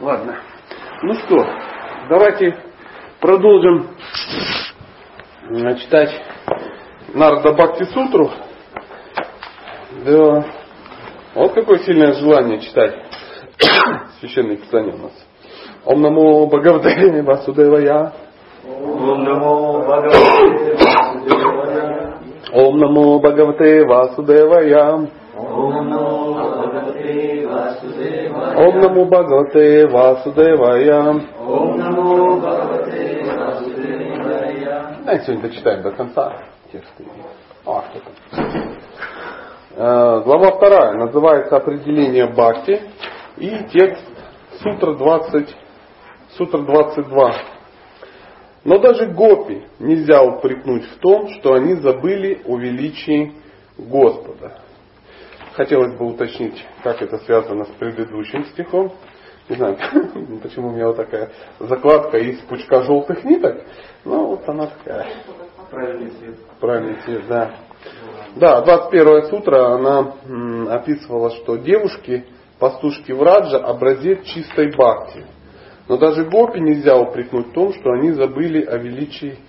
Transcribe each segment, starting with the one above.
Ладно. Ну что, давайте продолжим э, читать Нарда Бхакти Сутру. Да. Вот какое сильное желание читать священное писание у нас. Ом намо Бхагавате Васудевая. Ом намо Бхагавате Васудевая. Ом намо Бхагавате Васудевая. Ом намо Бхагавате Васудевая. Ом намо Бхагавате Васудевая. Давайте сегодня дочитаем до конца тексты. А, что там? Э, Глава вторая называется «Определение Бхакти» и текст Сутра 20, Сутра 22. Но даже гопи нельзя упрекнуть в том, что они забыли о величии Господа. Хотелось бы уточнить, как это связано с предыдущим стихом. Не знаю, почему у меня вот такая закладка из пучка желтых ниток. Но вот она такая. Правильный цвет. Правильный цвет, да. Да, 21 сутра она описывала, что девушки, пастушки Враджа, образец чистой бхакти. Но даже гопи нельзя упрекнуть в том, что они забыли о величии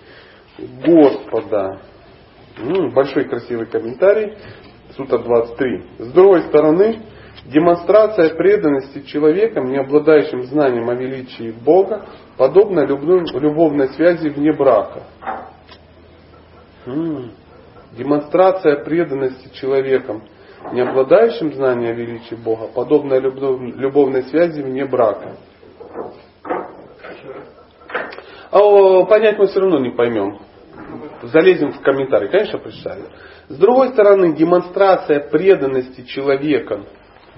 Господа. Большой красивый комментарий, Сута 23. С другой стороны, демонстрация преданности человеком, не обладающим знанием о величии Бога, подобна любовной, связи вне брака. Демонстрация преданности человеком, не обладающим знанием о величии Бога, подобная любов- любовной связи вне брака. А понять мы все равно не поймем. Залезем в комментарий, конечно, прочитали. С другой стороны, демонстрация преданности человеком,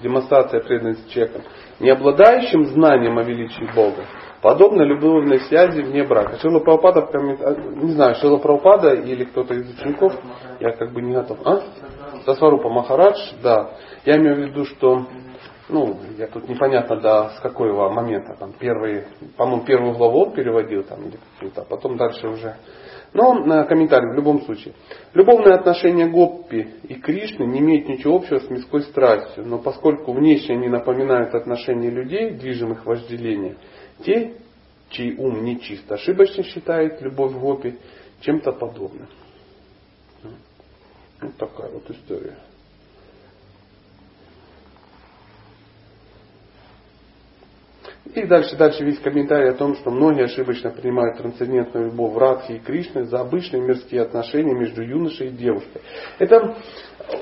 демонстрация преданности человеком, не обладающим знанием о величии Бога, подобно любовной связи вне брака. Шила Прабхупада в комментарии, не знаю, Шила Прабхупада или кто-то из учеников, я как бы не готов. А? Сасварупа Махарадж, да. Я имею в виду, что ну, я тут непонятно до с какого момента, там, первый, по-моему, первую главу он переводил, там, или какую-то, а потом дальше уже. Но на комментарий в любом случае. Любовное отношение Гоппи и Кришны не имеет ничего общего с мирской страстью, но поскольку внешне они напоминают отношения людей, движимых вожделением, те, чей ум нечист, ошибочно считает любовь Гопи чем-то подобным. Вот такая вот история. И дальше, дальше весь комментарий о том, что многие ошибочно принимают трансцендентную любовь Радхи и Кришны за обычные мирские отношения между юношей и девушкой. Это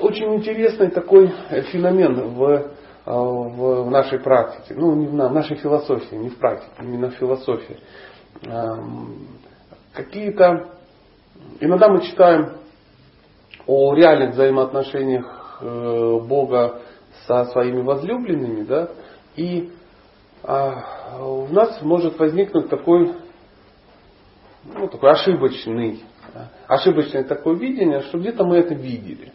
очень интересный такой феномен в, в, в нашей практике, ну не в в нашей философии, не в практике, именно в философии. Эм, Какие-то, иногда мы читаем о реальных взаимоотношениях э, Бога со своими возлюбленными, да, и у нас может возникнуть такой, ну, такой ошибочный, ошибочное такое видение, что где-то мы это видели.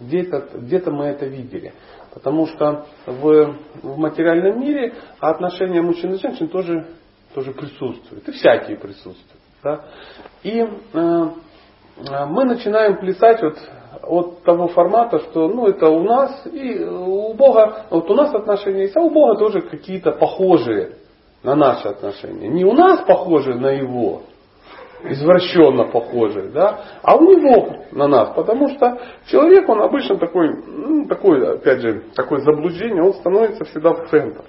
Где-то, где-то мы это видели. Потому что в, в материальном мире отношения мужчин и женщин тоже, тоже присутствуют. И всякие присутствуют. Да? И э, э, мы начинаем плясать вот от того формата, что ну, это у нас и у Бога, вот у нас отношения есть, а у Бога тоже какие-то похожие на наши отношения. Не у нас похожие на Его, извращенно похожие, да, а у него на нас, потому что человек, он обычно такой, ну, такой, опять же, такое заблуждение, он становится всегда в центр.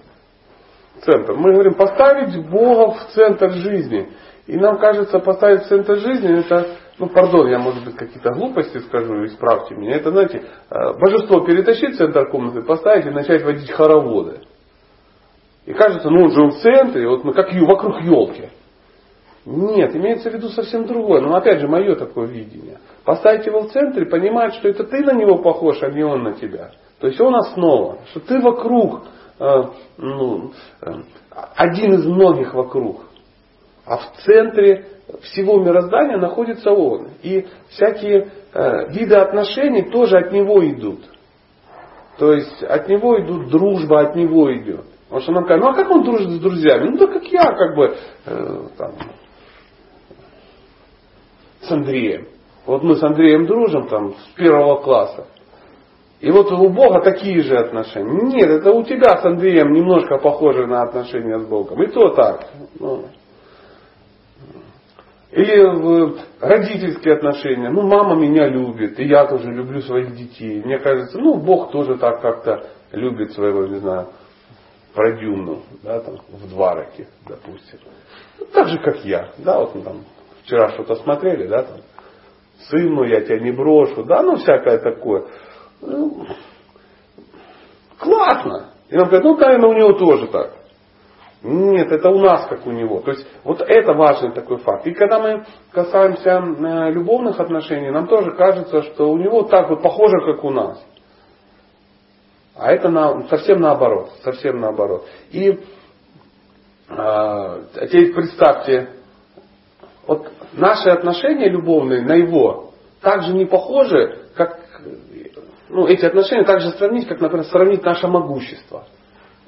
Центр. Мы говорим, поставить Бога в центр жизни. И нам кажется, поставить в центр жизни, это, ну, пардон, я, может быть, какие-то глупости скажу, исправьте меня. Это, знаете, э, божество перетащить в центр комнаты, поставить и начать водить хороводы. И кажется, ну, он же в центре, вот мы как ю- вокруг елки. Нет, имеется в виду совсем другое. Но опять же, мое такое видение. Поставить его в центре, понимать, что это ты на него похож, а не он на тебя. То есть он основа, что ты вокруг, э, ну, э, один из многих вокруг. А в центре всего мироздания находится он. И всякие э, виды отношений тоже от него идут. То есть от него идут дружба, от него идет. Потому что нам говорят, ну а как он дружит с друзьями? Ну да как я, как бы, э, там, с Андреем. Вот мы с Андреем дружим там с первого класса. И вот у Бога такие же отношения. Нет, это у тебя с Андреем немножко похоже на отношения с Богом. И то так. Ну. Или родительские отношения. Ну, мама меня любит, и я тоже люблю своих детей. Мне кажется, ну, Бог тоже так как-то любит своего, не знаю, продюмну, да, там, в два раки, допустим. Ну, так же, как я. Да, вот мы там вчера что-то смотрели, да, там, сын мой, я тебя не брошу, да, ну, всякое такое. Ну, классно. И он говорит, ну, наверное, у него тоже так. Нет, это у нас как у него. То есть вот это важный такой факт. И когда мы касаемся э, любовных отношений, нам тоже кажется, что у него так вот похоже, как у нас. А это на, совсем наоборот. Совсем наоборот. И а, теперь представьте, вот наши отношения любовные на его также не похожи, как ну, эти отношения также сравнить, как, например, сравнить наше могущество.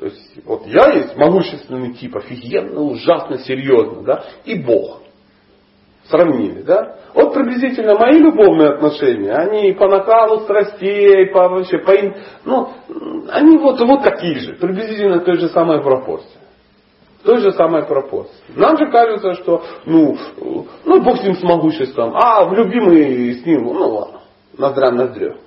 То есть, вот я есть могущественный тип, офигенно, ужасно, серьезно, да, и Бог. Сравнили, да? Вот приблизительно мои любовные отношения, они по накалу страстей, по вообще, по им, ну, они вот, вот такие же, приблизительно той же самой пропорции. Той же самой пропорции. Нам же кажется, что, ну, ну, Бог с ним с могуществом, а в любимый с ним, ну ладно, ноздря ноздрю.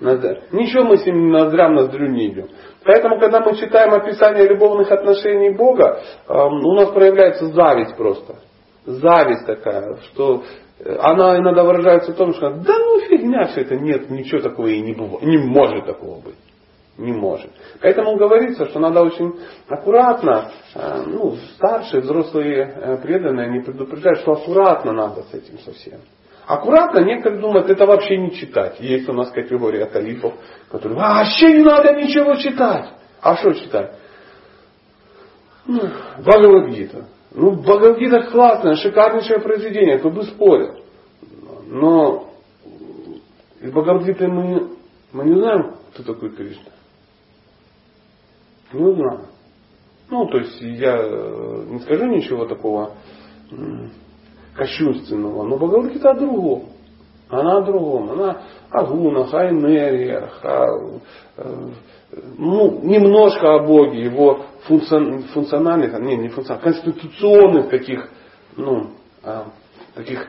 Ничего мы с ним ноздрям ноздрю не идем. Поэтому, когда мы читаем описание любовных отношений Бога, у нас проявляется зависть просто. Зависть такая, что э, она иногда выражается в том, что да ну фигня все это, нет, ничего такого и не бывает, не может такого быть. Не может. Поэтому говорится, что надо очень аккуратно, э, ну, старшие, взрослые э, преданные, они предупреждают, что аккуратно надо с этим совсем. Аккуратно некоторые думают, это вообще не читать. Есть у нас категория талифов, которые вообще не надо ничего читать. А что читать? Ну, Бхагавадгита. Ну, Бхагавадгита классное, шикарнейшее произведение, кто бы спорил. Но из Бхагавадгиты мы, мы не знаем, кто такой Кришна. Не знаем. Ну, то есть я не скажу ничего такого кощунственного. Но Бхагавадгита о другом. Она о другом. Она о гунах, о энергиях, о, э, ну, немножко о Боге, его функциональных, не, не функциональных, конституционных таких, ну, а, таких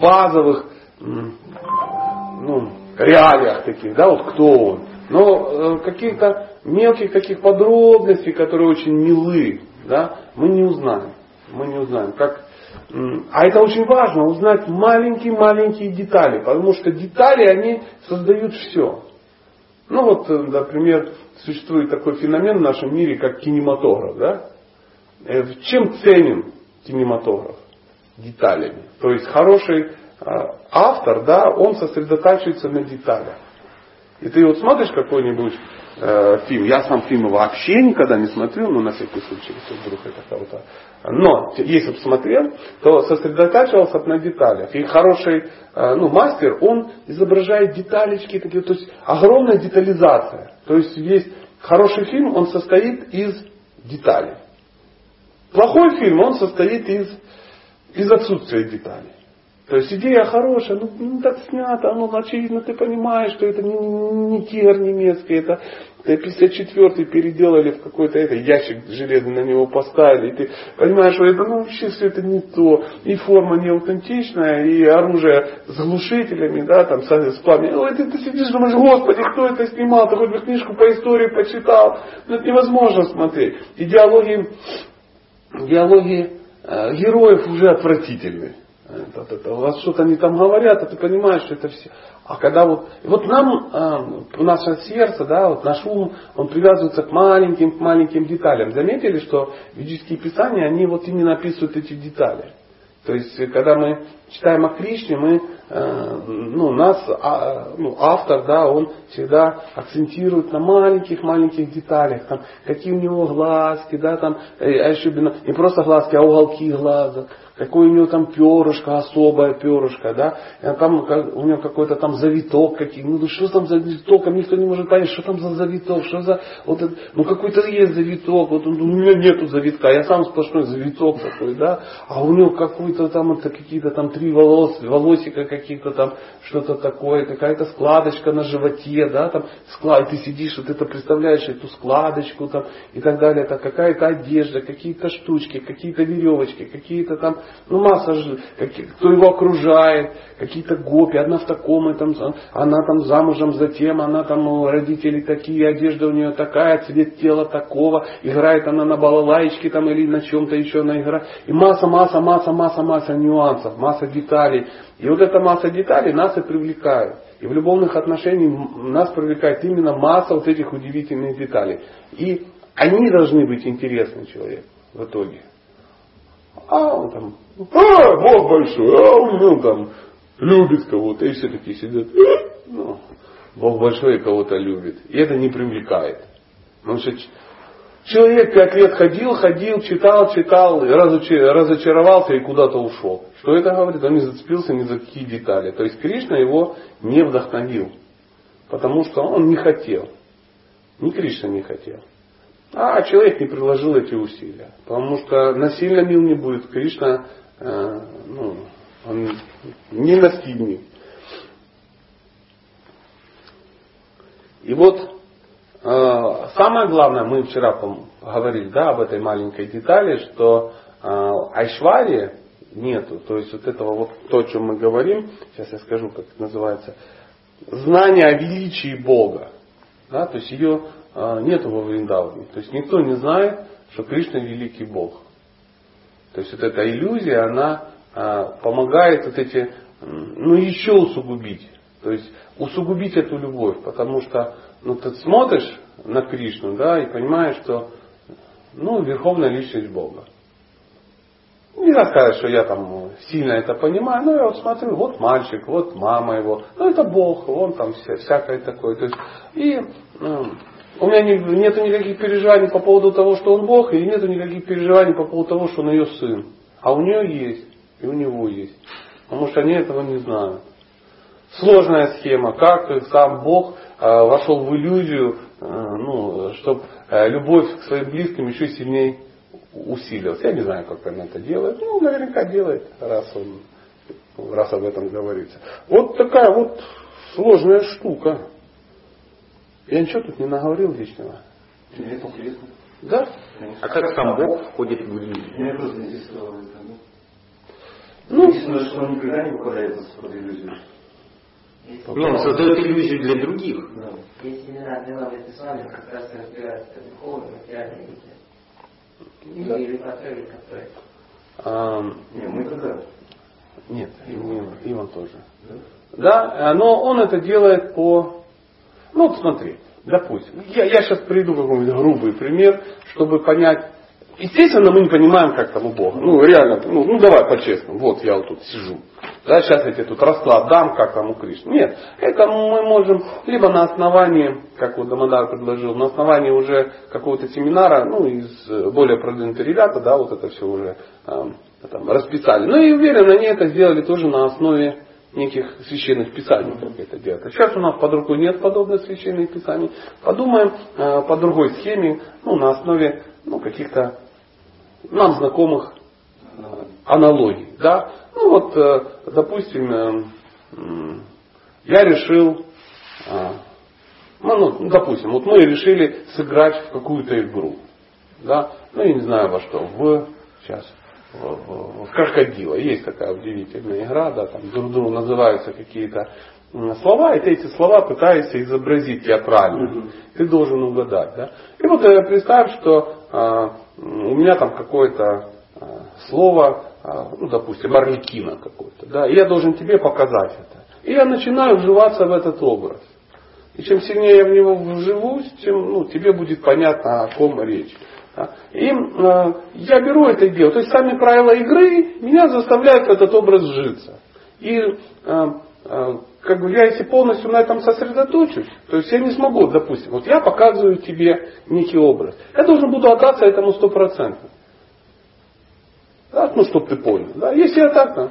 базовых ну, реалиях таких, да, вот кто он. Но э, каких-то мелких таких подробностей, которые очень милы, да, мы не узнаем. Мы не узнаем. Как а это очень важно, узнать маленькие-маленькие детали, потому что детали, они создают все. Ну вот, э, например, существует такой феномен в нашем мире, как кинематограф. Да? Э, чем ценен кинематограф? Деталями. То есть хороший э, автор, да, он сосредотачивается на деталях. И ты вот смотришь какой-нибудь э, фильм, я сам фильмы вообще никогда не смотрел, но на всякий случай, если вдруг это кого-то. Но если бы смотрел, то сосредотачивался на деталях. И хороший э, ну, мастер, он изображает деталечки такие, то есть огромная детализация. То есть есть хороший фильм, он состоит из деталей. Плохой фильм, он состоит из, из отсутствия деталей. То есть идея хорошая, ну, ну так снято, ну очевидно ты понимаешь, что это не, не тигр немецкий, это, это 54-й переделали в какой-то это, ящик железный на него поставили, и ты понимаешь, что это ну, вообще все это не то, и форма не аутентичная, и оружие с глушителями, да, там с, пламенем. Ой, ты, ты сидишь, думаешь, господи, кто это снимал, ты хоть бы книжку по истории почитал, ну это невозможно смотреть. И диалоги, э, героев уже отвратительные это, вот что-то они там говорят, а ты понимаешь, что это все. А когда вот, вот нам, э, наше сердце, да, вот наш ум, он привязывается к маленьким, к маленьким деталям. Заметили, что ведические писания, они вот именно описывают эти детали. То есть, когда мы читаем о Кришне, мы, э, ну, нас, а, ну, автор, да, он всегда акцентирует на маленьких-маленьких деталях, там, какие у него глазки, да, там, э, а еще не просто глазки, а уголки глаза, какое у него там перышко, особое перышко, да, там у него какой-то там завиток какие, ну что там за завиток, а никто не может понять, что там за завиток, что за, вот это, ну какой-то есть завиток, вот он, у меня нету завитка, я сам сплошной завиток такой, да, а у него какой-то там, это какие-то там три волос, волосика какие-то там, что-то такое, какая-то складочка на животе, да, там, склад, ты сидишь, вот это представляешь эту складочку там и так далее, это какая-то одежда, какие-то штучки, какие-то веревочки, какие-то там, ну масса, какие, кто его окружает, какие-то гопи, одна в таком, там, она там замужем затем, она там родители такие, одежда у нее такая, цвет тела такого, играет она на балалайчике там или на чем-то еще она играет. И масса, масса, масса, масса, масса нюансов, масса деталей. И вот эта масса деталей нас и привлекает. И в любовных отношениях нас привлекает именно масса вот этих удивительных деталей. И они должны быть интересны человеку в итоге. А там, а, Бог большой, а он ну, там любит кого-то, и все такие сидят. Ну, Бог большой и кого-то любит. И это не привлекает. Потому что человек пять лет ходил, ходил, читал, читал, разочаровался и куда-то ушел. Что это говорит? Он не зацепился ни за какие детали. То есть Кришна его не вдохновил. Потому что он не хотел. Ни Кришна не хотел. А человек не приложил эти усилия. Потому что насильно мил не будет. Кришна э, ну, он не настигнет. И вот э, самое главное, мы вчера говорили да, об этой маленькой детали, что э, Айшвари нету. То есть вот этого вот то, о чем мы говорим, сейчас я скажу, как это называется, знание о величии Бога. Да, то есть ее нету во Вриндаване. То есть никто не знает, что Кришна великий Бог. То есть вот эта иллюзия, она а, помогает вот эти, ну еще усугубить. То есть усугубить эту любовь, потому что ну, ты смотришь на Кришну, да, и понимаешь, что ну, верховная личность Бога. Нельзя сказать, что я там сильно это понимаю, но я вот смотрю, вот мальчик, вот мама его, ну это Бог, он там вся, всякое такое. То есть, и ну, у меня не, нет никаких переживаний по поводу того, что он Бог, и нет никаких переживаний по поводу того, что он ее сын. А у нее есть и у него есть. Потому что они этого не знают. Сложная схема, как сам Бог э, вошел в иллюзию, э, ну, чтобы э, любовь к своим близким еще сильнее усилилась. Я не знаю, как он это делает. Ну, наверняка делает, раз он раз об этом говорится. Вот такая вот сложная штука. Я ничего тут не наговорил лишнего. Интересно. Да? А как сам Бог входит в иллюзию? Меня просто интересовало это. Ну, Написано, что он никогда не попадает под иллюзию. Не, он создает иллюзию для других. Да. Есть семинар Милана Писания, как раз разбирается духовной, материальной вещи. Да. Или построили как а, Не, мы когда? Нет, Иван, Иван тоже. Да? да, но он это делает по... Ну вот смотри, допустим, я, я сейчас приведу какой-нибудь грубый пример, чтобы понять, Естественно, мы не понимаем, как там у Бога. Ну, реально, ну, ну давай по-честному. Вот я вот тут сижу. Да, сейчас я тебе тут расклад дам, как там у Кришны. Нет, это мы можем либо на основании, как вот Дамадар предложил, на основании уже какого-то семинара, ну, из э, более продвинутых ребята, да, вот это все уже э, там, расписали. Ну и уверен, они это сделали тоже на основе неких священных писаний, как это делать. Сейчас у нас под рукой нет подобных священных писаний. Подумаем э, по другой схеме, ну, на основе ну, каких-то нам знакомых аналогий. Да? Ну вот, э, допустим, э, я решил, э, ну, ну, допустим, вот мы решили сыграть в какую-то игру. Да? Ну, я не знаю во что, в, сейчас, в, крокодила. Есть такая удивительная игра, да, там друг другу называются какие-то слова, и ты эти слова пытаешься изобразить театрально. Mm-hmm. Ты должен угадать. Да? И вот представь, что а, у меня там какое-то а, слово, а, ну, допустим, Орликина какой-то, да, и я должен тебе показать это. И я начинаю вживаться в этот образ. И чем сильнее я в него вживусь, тем ну, тебе будет понятно, о ком речь. И э, я беру это и делаю. То есть сами правила игры меня заставляют этот образ житься. И э, э, как бы я если полностью на этом сосредоточусь, то есть я не смогу, допустим, вот я показываю тебе некий образ. Я должен буду отдаться этому стопроцентно. Да? Ну, чтобы ты понял. Да? Если я так, да.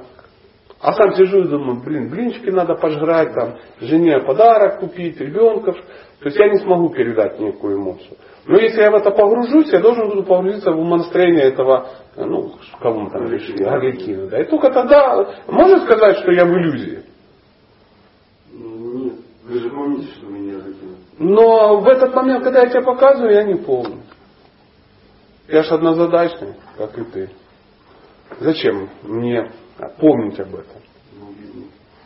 А сам сижу и думаю, блин, блинчики надо пожрать, там, жене подарок купить, ребенка. То есть я не смогу передать никакую эмоцию. Но если я в это погружусь, я должен буду погрузиться в умонастроение этого, ну, кого мы там решили, Арлекина. Да? И только тогда можно сказать, что я в иллюзии. Нет, вы же помните, что вы не Арлекина. Но в этот момент, когда я тебе показываю, я не помню. Я же однозадачный, как и ты. Зачем мне помнить об этом?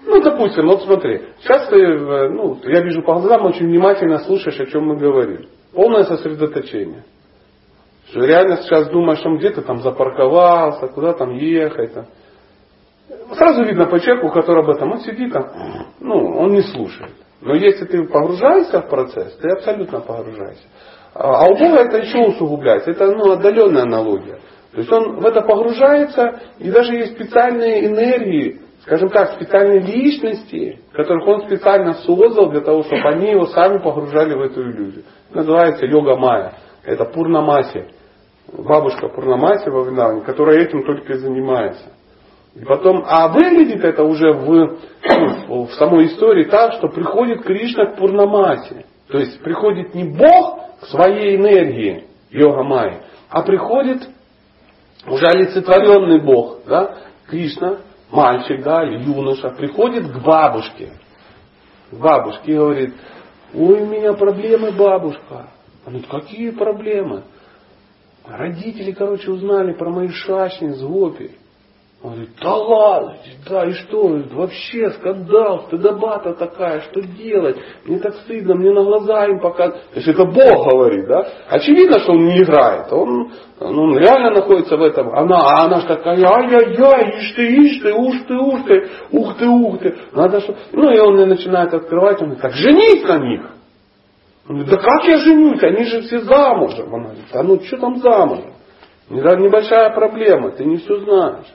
Ну, допустим, вот смотри, сейчас ты, э, ну, я вижу по глазам, очень внимательно слушаешь, о чем мы говорим. Полное сосредоточение. Что реально сейчас думаешь, он где-то там запарковался, куда там ехать. Там. Сразу видно по человеку, который об этом, он сидит там, ну, он не слушает. Но если ты погружаешься в процесс, ты абсолютно погружаешься. А, а у Бога это еще усугубляется. Это ну, отдаленная аналогия. То есть он в это погружается, и даже есть специальные энергии, скажем так, специальные личности, которых он специально создал для того, чтобы они его сами погружали в эту иллюзию. Называется йога майя. Это пурнамаси. Бабушка Пурнамаси во Вриндаване, которая этим только и занимается. И потом, а выглядит это уже в, ну, в самой истории так, что приходит Кришна к Пурнамасе. То есть приходит не Бог к своей энергии, йога майи, а приходит уже олицетворенный Бог, да, Кришна, мальчик, да, юноша, приходит к бабушке. К бабушке и говорит, ой, у меня проблемы, бабушка. Она говорит, какие проблемы? Родители, короче, узнали про мои шашни с Гопи. Он говорит, да ладно, да и что, вообще скандал, стыдоба-то такая, что делать? Мне так стыдно, мне на глаза им показывают. То есть это Бог говорит, да? Очевидно, что он не играет, он, он реально находится в этом. Она, а она же такая, ай-яй-яй, ишь ты, ишь ты, уж ты, уж ты, ух ты, ух ты. Надо что... Ну и он начинает открывать, он говорит, так женись на них. Он говорит, да как я женюсь, они же все замужем. Она говорит, а ну что там замужем? Небольшая проблема, ты не все знаешь.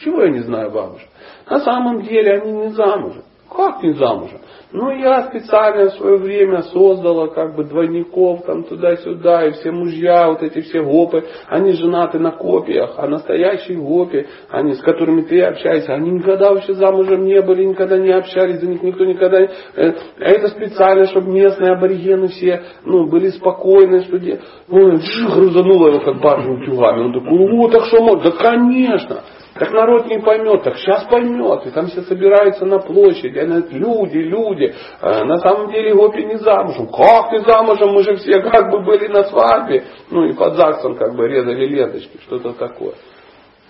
Чего я не знаю бабушек? На самом деле они не замужем. Как не замужем? Ну, я специально в свое время создала как бы двойников там туда-сюда, и все мужья, вот эти все гопы, они женаты на копиях, а настоящие гопи, они, с которыми ты общаешься, они никогда вообще замужем не были, никогда не общались, за них никто никогда не... Э, это специально, чтобы местные аборигены все, ну, были спокойны, что... Де... Ой, грузануло его как баржу утюгами. Он такой, о, так что можно? Да, конечно. Так народ не поймет, так сейчас поймет. И там все собираются на площади, люди, люди. А на самом деле Гопи не замужем. Как ты замужем? Мы же все как бы были на свадьбе. Ну и под ЗАГСом как бы резали ленточки, что-то такое.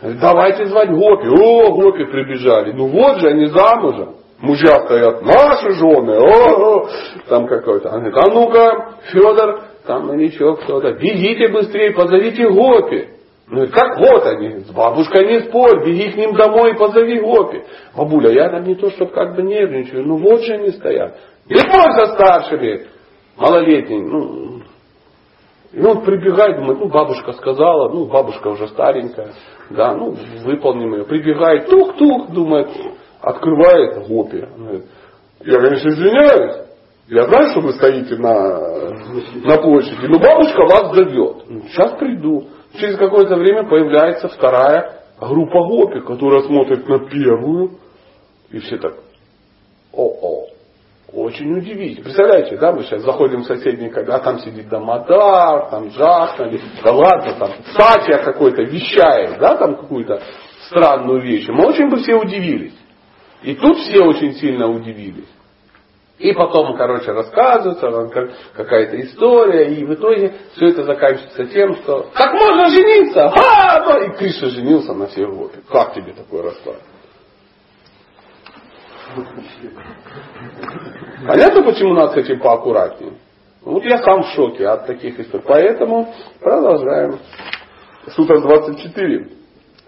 Давайте звать Гопи. О, Гопи прибежали. Ну вот же они замужем. Мужья стоят, наши жены, о, о, там какой-то. Он говорит, а ну-ка, Федор, там или еще кто-то, бегите быстрее, позовите Гопи. Ну, как вот они, с бабушкой не спорь, беги к ним домой и позови Гопи. Бабуля, я там не то, чтобы как бы нервничаю, ну вот же они стоят. Не спорь со старшими, малолетний, ну, и он прибегает, думает, ну бабушка сказала, ну бабушка уже старенькая, да, ну выполним ее. Прибегает, тух-тух, думает, открывает Гопи. Я, конечно, извиняюсь, я знаю, что вы стоите на, на площади, но бабушка вас зовет. Сейчас приду. Через какое-то время появляется вторая группа гопи, которая смотрит на первую. И все так, о-о, очень удивительно. Представляете, да, мы сейчас заходим в соседний, когда там сидит Дамодар, там Джахна, да ладно, там Сатья какой-то вещает, да, там какую-то странную вещь. Мы очень бы все удивились. И тут все очень сильно удивились. И потом, короче, рассказывается вам какая-то история, и в итоге все это заканчивается тем, что как можно жениться? А, ну, и Кришна женился на всех гопи. Как тебе такой расклад? Понятно, почему надо с этим поаккуратнее? Вот я сам в шоке от таких историй. Поэтому продолжаем. Сутра 24.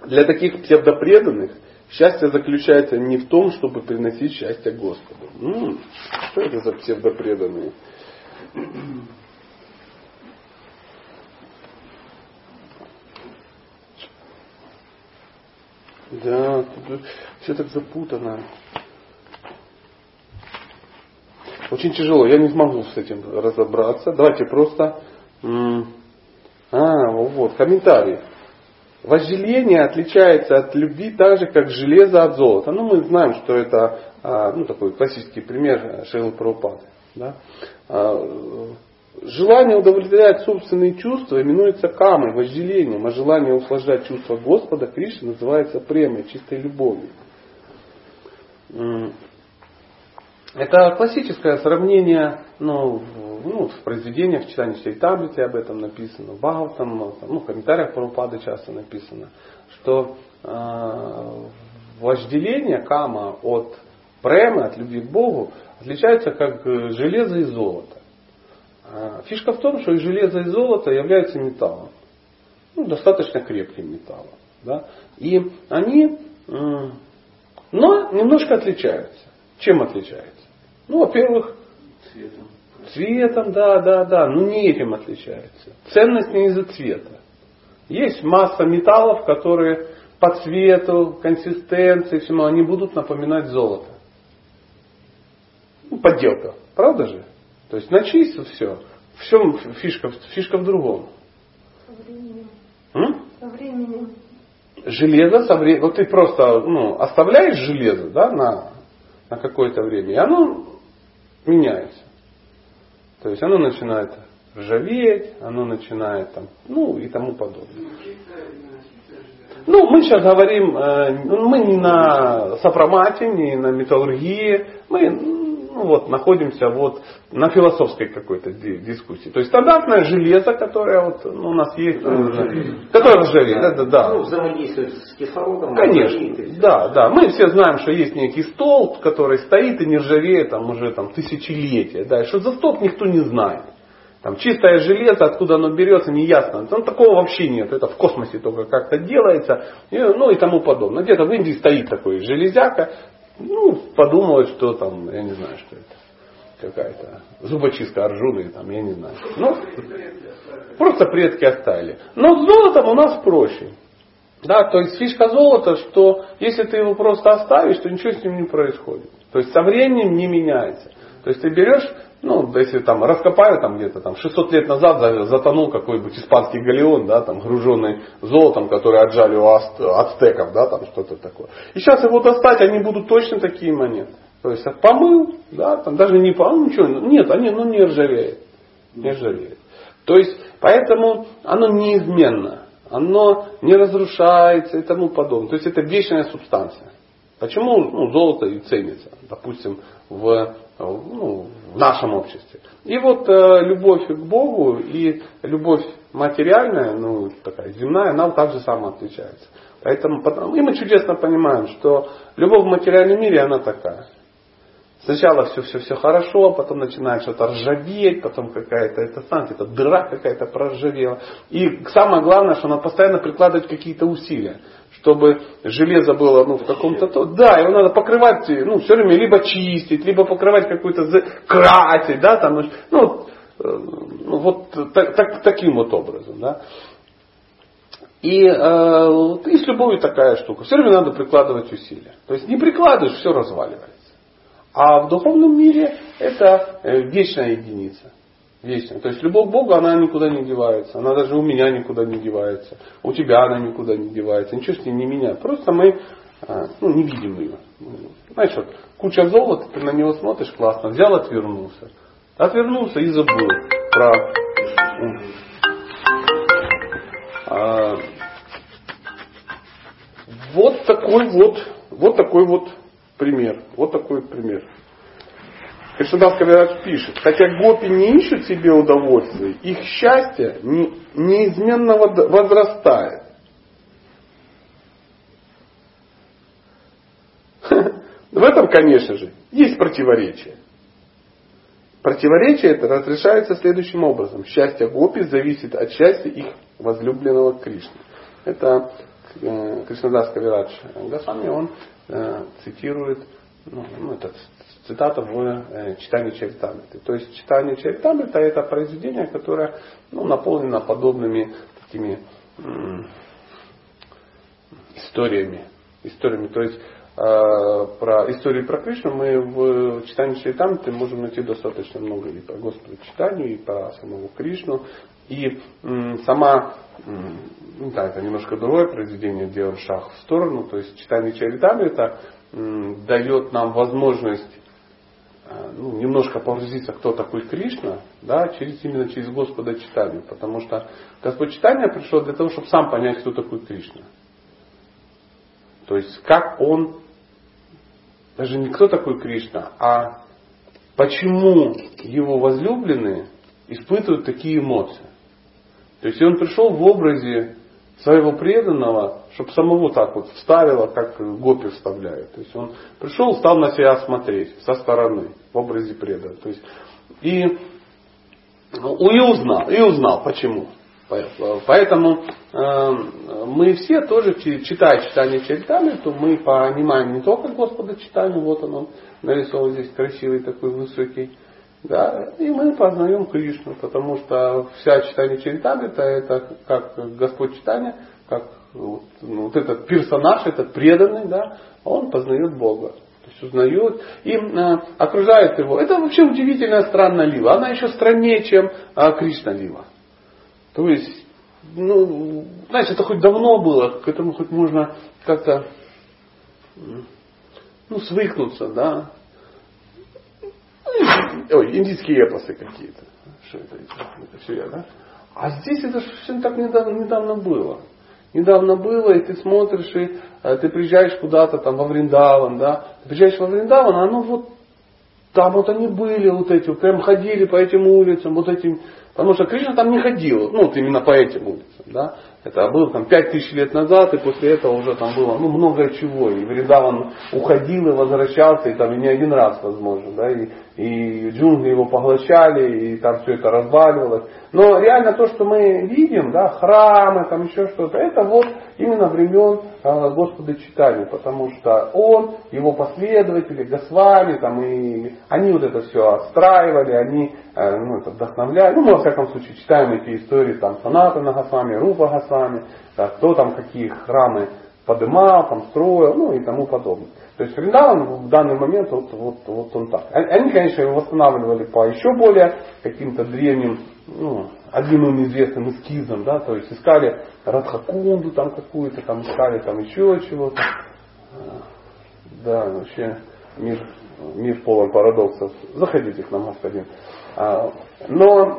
Для таких псевдопреданных Счастье заключается не в том, чтобы приносить счастье Господу. М-м, что это за псевдопреданные? Да, тут все так запутано. Очень тяжело, я не смогу с этим разобраться. Давайте просто... А, вот, комментарий. Вожделение отличается от любви так же, как железо от золота. Ну, мы знаем, что это а, ну, такой классический пример Шейлы Прабхупады. Да? А, желание удовлетворять собственные чувства именуется камой, вожделением, а желание услаждать чувства Господа Кришны называется премой, чистой любовью. Это классическое сравнение, ну, ну, в произведениях, в читании Чайтамрити об этом написано, в Бхагаватам, ну, в комментариях Парупады часто написано, что э, вожделение кама от премы, от любви к Богу, отличается как железо и золото. А фишка в том, что и железо, и золото являются металлом. Ну, достаточно крепким металлом. Да? И они, но немножко отличаются. Чем отличаются? Ну, во-первых, цветом. Цветом, да, да, да. Но не этим отличается. Ценность не из-за цвета. Есть масса металлов, которые по цвету, консистенции, всему, они будут напоминать золото. Ну, подделка. Правда же? То есть начисто все. В чем фишка? Фишка в другом. Со временем. М? Со временем. Железо со временем. Вот ты просто ну, оставляешь железо да, на, на какое-то время, и оно меняется. То есть оно начинает ржаветь, оно начинает там, ну и тому подобное. Ну, мы сейчас говорим, э, мы не на сопромате, не на металлургии, мы ну, вот, находимся вот на философской какой-то дискуссии. То есть стандартное железо, которое вот, ну, у нас есть, ну, которое ржавеет. Да, да, да. Ну, взаимодействует с кислородом. Конечно. Да, да. Мы все знаем, что есть некий столб, который стоит и не ржавеет там уже там, тысячелетия. Да. Что за столб никто не знает. Там чистое железо, откуда оно берется, не ясно. Там такого вообще нет. Это в космосе только как-то делается. И, ну и тому подобное. Где-то в Индии стоит такой железяка, ну, подумалось, что там, я не знаю, что это. Какая-то зубочистка Арджуны, там, я не знаю. Ну, просто предки оставили. Но с золотом у нас проще. Да, то есть фишка золота, что если ты его просто оставишь, то ничего с ним не происходит. То есть со временем не меняется. То есть ты берешь ну, если там раскопают там где-то там 600 лет назад затонул какой-нибудь испанский галеон, да, там груженный золотом, который отжали у ацтеков, да, там что-то такое. И сейчас его достать, они будут точно такие монеты. То есть помыл, да, там даже не помыл, ничего, нет, они, ну не ржавеют. Не ржавеют. То есть, поэтому оно неизменно, оно не разрушается и тому подобное. То есть это вечная субстанция. Почему ну, золото и ценится, допустим, в, ну, в нашем обществе? И вот э, любовь к Богу и любовь материальная, ну такая земная, она так же само отличается. Поэтому, и мы чудесно понимаем, что любовь в материальном мире, она такая. Сначала все, все, все хорошо, потом начинает что-то ржаветь, потом какая-то это самая, это дыра какая-то проржавела. И самое главное, что надо постоянно прикладывать какие-то усилия чтобы железо было ну, в каком-то... То, да, его надо покрывать, ну, все время либо чистить, либо покрывать какую-то... красить, да, там, ну, ну, ну вот так, так, таким вот образом, да. И, э, и с любовью такая штука. Все время надо прикладывать усилия. То есть не прикладываешь, все разваливается. А в духовном мире это э, вечная единица вечная. То есть любовь к Богу, она никуда не девается. Она даже у меня никуда не девается. У тебя она никуда не девается. Ничего с ней не меняет. Просто мы а, ну, не видим ее. Знаешь, вот, куча золота, ты на него смотришь, классно. Взял, отвернулся. Отвернулся и забыл про... А, вот такой вот, вот такой вот пример. Вот такой пример. Кришнадас Кавирадж пишет, хотя гопи не ищут себе удовольствия, их счастье не, неизменно возрастает. В этом, конечно же, есть противоречие. Противоречие это разрешается следующим образом. Счастье гопи зависит от счастья их возлюбленного Кришны. Это э, Кришнадас Кавирадж Госвами, он э, цитирует ну, ну, этот цитата в э, читании Чаритамриты. То есть читание Чаритамрита это произведение, которое ну, наполнено подобными такими историями. историями. То есть э, про истории про Кришну мы в читании Чаритамриты можем найти достаточно много и про Господа читанию, и про самого Кришну. И м- сама ну, да, это немножко другое произведение, делаем шаг в сторону. То есть читание м, дает нам возможность э, ну, немножко погрузиться, кто такой Кришна, да, через, именно через Господа читания. Потому что Господь читания пришел для того, чтобы сам понять, кто такой Кришна. То есть как он, даже не кто такой Кришна, а почему его возлюбленные испытывают такие эмоции. То есть он пришел в образе своего преданного, чтобы самого так вот вставило, как гопи вставляют. То есть он пришел, стал на себя смотреть со стороны, в образе преданного. То есть, и, ну, и узнал, и узнал, почему. Поэтому э, мы все тоже, читая читание Чаритами, то мы понимаем не только Господа читание, вот он, нарисован здесь красивый такой высокий, да, и мы познаем Кришну, потому что вся читание Чаритамрита это как Господь читания, как вот, ну, вот этот персонаж, этот преданный, да, он познает Бога. То есть узнает и э, окружает его. Это вообще удивительная странная лила. Она еще страннее, чем э, Кришна лила. То есть, ну, знаете, это хоть давно было, к этому хоть можно как-то ну, свыкнуться, да. Ой, индийские эпосы какие-то. Что это? Это все я, да? А здесь это все так недавно, недавно было. Недавно было, и ты смотришь, и э, ты приезжаешь куда-то там во Вриндаван, да, ты приезжаешь во Вриндаван, а оно вот там вот они были, вот эти, вот прям ходили по этим улицам, вот этим Потому что Кришна там не ходил, ну вот именно по этим улицам. Да? Это было там пять тысяч лет назад, и после этого уже там было ну, много чего. И Вриндаван уходил и возвращался, и там и не один раз, возможно. Да? И, и джунгли его поглощали, и там все это разваливалось. Но реально то, что мы видим, да, храмы, там еще что-то, это вот именно времен э, Господа читания, потому что он, его последователи, Госвами, там, и они вот это все отстраивали, они э, ну, это вдохновляли. Ну, мы, во всяком случае, читаем эти истории там Санатана Госвами, Рупа Госвами, да, кто там какие храмы подымал, там строил, ну и тому подобное. То есть Вриндаван в данный момент вот, вот, вот он так. Они, конечно, его восстанавливали по еще более каким-то древним, ну, одним известным эскизам, да, то есть искали Радхакунду там какую-то, там искали там еще чего-то. Да, вообще мир, мир полон парадоксов. Заходите к нам, господин. А, но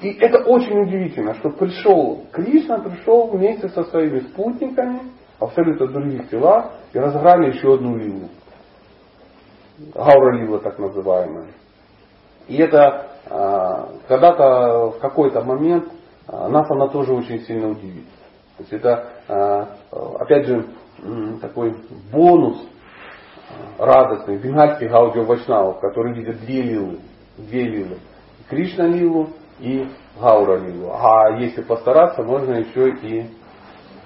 и это очень удивительно, что пришел Кришна, пришел вместе со своими спутниками, абсолютно других телах, и разыграли еще одну лилу. Гаура лила так называемая. И это а, когда-то в какой-то момент а, нас она тоже очень сильно удивит. То есть это, а, опять же, такой бонус радостный, бенгальский гаудио Вайшнавов, который видит две лилы. Две лилы. Кришна лилу и Гаура лилу. А если постараться, можно еще и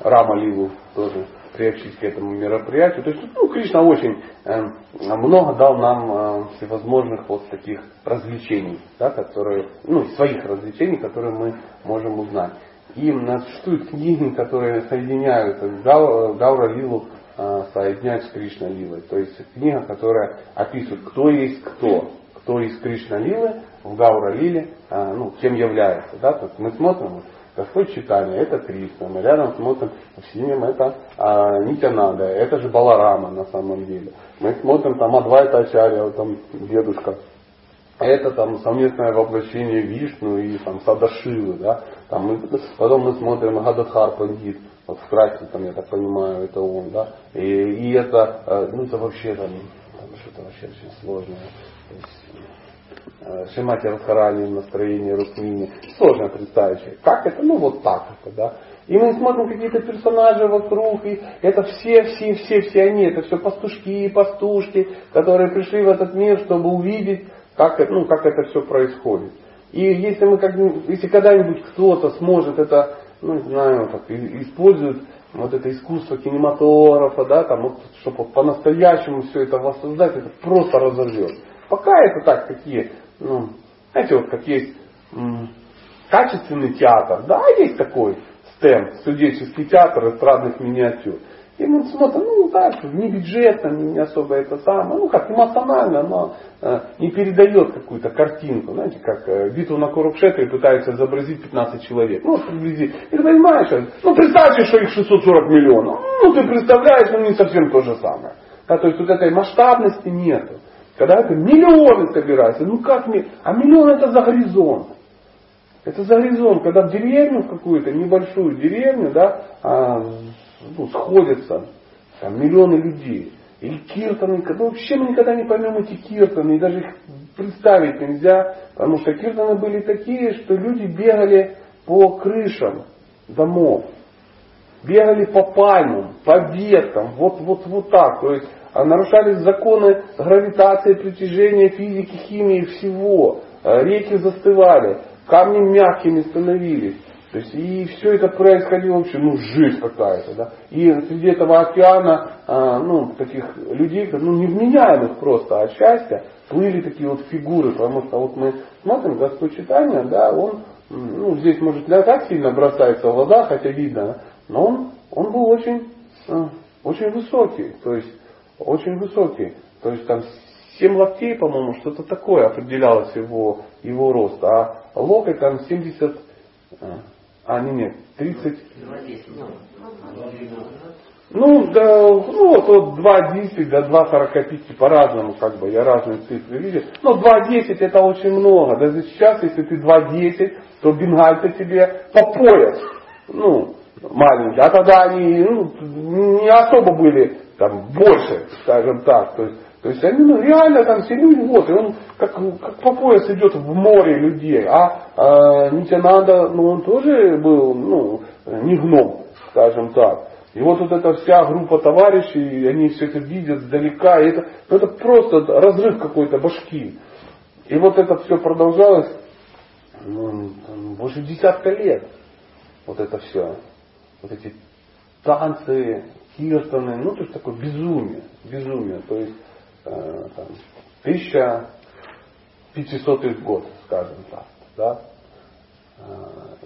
Рама лилу тоже приобщить к этому мероприятию. То есть, ну, Кришна очень э, много дал нам э, всевозможных вот таких развлечений, да, которые, ну, своих развлечений, которые мы можем узнать. И существуют книги, которые соединяют Гау, Гаура Лилу, э, соединяют с Кришна Лилой. То есть книга, которая описывает, кто есть кто, кто из Кришна Лилы в Гаура Лиле, ну, кем является. Да? То есть мы смотрим, Господь читание, это Кришна. Мы рядом смотрим в синем, это а, Нитянада, это же Баларама на самом деле. Мы смотрим там Адвайта Ачарья, там дедушка. Это там совместное воплощение Вишну и там Садашивы, да. Там мы, потом мы смотрим Гададхар Пандит, вот в краске там, я так понимаю, это он, да. И, и это, э, ну это вообще там, там что-то вообще очень сложное. То есть, Шимати Радхарани в настроении Рукмини. Сложно представить, как это, ну вот так это, да. И мы смотрим какие-то персонажи вокруг, и это все, все, все, все они, это все пастушки и пастушки, которые пришли в этот мир, чтобы увидеть, как, ну, как это все происходит. И если мы как если когда-нибудь кто-то сможет это, ну не знаю, так, использует вот это искусство кинематографа, да, там, вот, чтобы по-настоящему все это воссоздать, это просто разорвет. Пока это так, такие ну, знаете, вот как есть м, качественный театр, да, есть такой стенд, студенческий театр эстрадных миниатюр. И мы смотрим, ну так, не бюджетно, не особо это самое, ну как эмоционально, но э, не передает какую-то картинку. Знаете, как э, битву на Курукшетре пытаются изобразить 15 человек. Ну, приблизительно. И ты понимаешь, ну представьте, что их 640 миллионов. Ну, ты представляешь, ну не совсем то же самое. Да, то есть вот этой масштабности нету. Когда это миллионы собираются, ну как мне, а миллион это за горизонт. Это за горизонт, когда в деревню какую-то, небольшую деревню, да, а, ну, сходятся там, миллионы людей. Или киртаны, ну, вообще мы никогда не поймем эти киртаны, и даже их представить нельзя, потому что киртаны были такие, что люди бегали по крышам домов, бегали по пальмам, по веткам, вот, вот, вот так. То есть нарушались законы гравитации, притяжения, физики, химии, всего. А реки застывали, камни мягкими становились. То есть, и все это происходило вообще, ну, жизнь какая-то, да. И среди этого океана, а, ну, таких людей, ну, невменяемых просто от счастья, плыли такие вот фигуры, потому что вот мы смотрим Господь читания, да, он, ну, здесь, может, не так сильно бросается в глаза, хотя видно, но он, он был очень, а, очень высокий, то есть, очень высокий. То есть там 7 локтей, по-моему, что-то такое определялось его, его рост. А локоть там 70, а, не, нет, 30. Ну, да, ну вот, вот 2.10 до 2.45 по-разному, как бы, я разные цифры видел. Но 2.10 это очень много. Даже сейчас, если ты 2.10, то бенгальцы тебе по пояс. Ну, маленькие. А тогда они ну, не особо были там больше, скажем так. То есть, то есть они ну, реально там все люди, вот, и он как, как по пояс идет в море людей. А, а Нитянанда, ну он тоже был, ну, не гном, скажем так. И вот, вот эта вся группа товарищей, они все это видят сдалека, и это, ну, это просто разрыв какой-то башки. И вот это все продолжалось ну, больше десятка лет. Вот это все. Вот эти танцы, киртаны, ну, то есть такое безумие, безумие. То есть э, там, 1500 год, скажем так. Да? Э,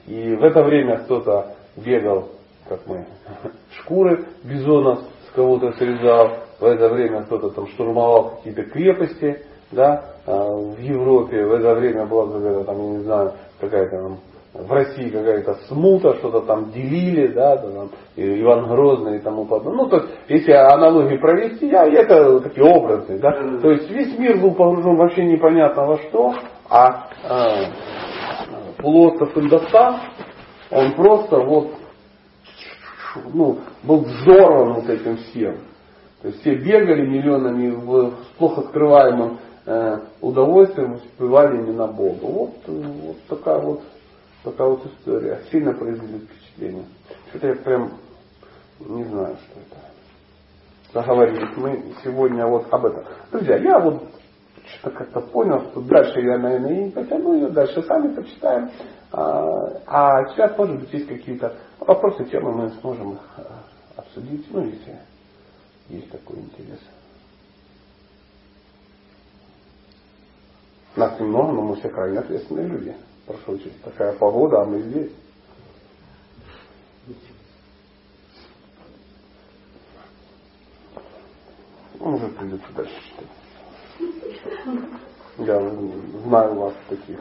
и в это время кто-то бегал, как мы, шкуры бизона с кого-то срезал, в это время кто-то там штурмовал какие-то крепости, да, э, в Европе, в это время была какая-то там, я не знаю, какая-то там в России какая-то смута, что-то там делили, да, там, Иван Грозный и тому подобное. Ну, то есть, если аналогии провести, я, это такие образы, да. То есть весь мир был погружен вообще непонятно во что, а э, полуостров Индостан, он просто вот ну, был взорван вот этим всем. То есть все бегали миллионами в плохо скрываемом э, удовольствием, успевали не на Бога. Вот, вот такая вот Такая вот история. Сильно производит впечатление. Что-то я прям не знаю, что это. Заговорились мы сегодня вот об этом. Друзья, я вот что-то как-то понял, что дальше я, наверное, не потяну ее, дальше сами почитаем. А, а сейчас, может быть, есть какие-то вопросы, темы, мы сможем их а, обсудить, ну, если есть такой интерес. Нас немного, но мы все крайне ответственные люди. Прошу такая погода, а мы здесь. Ну, уже придется дальше читать. Я знаю вас таких.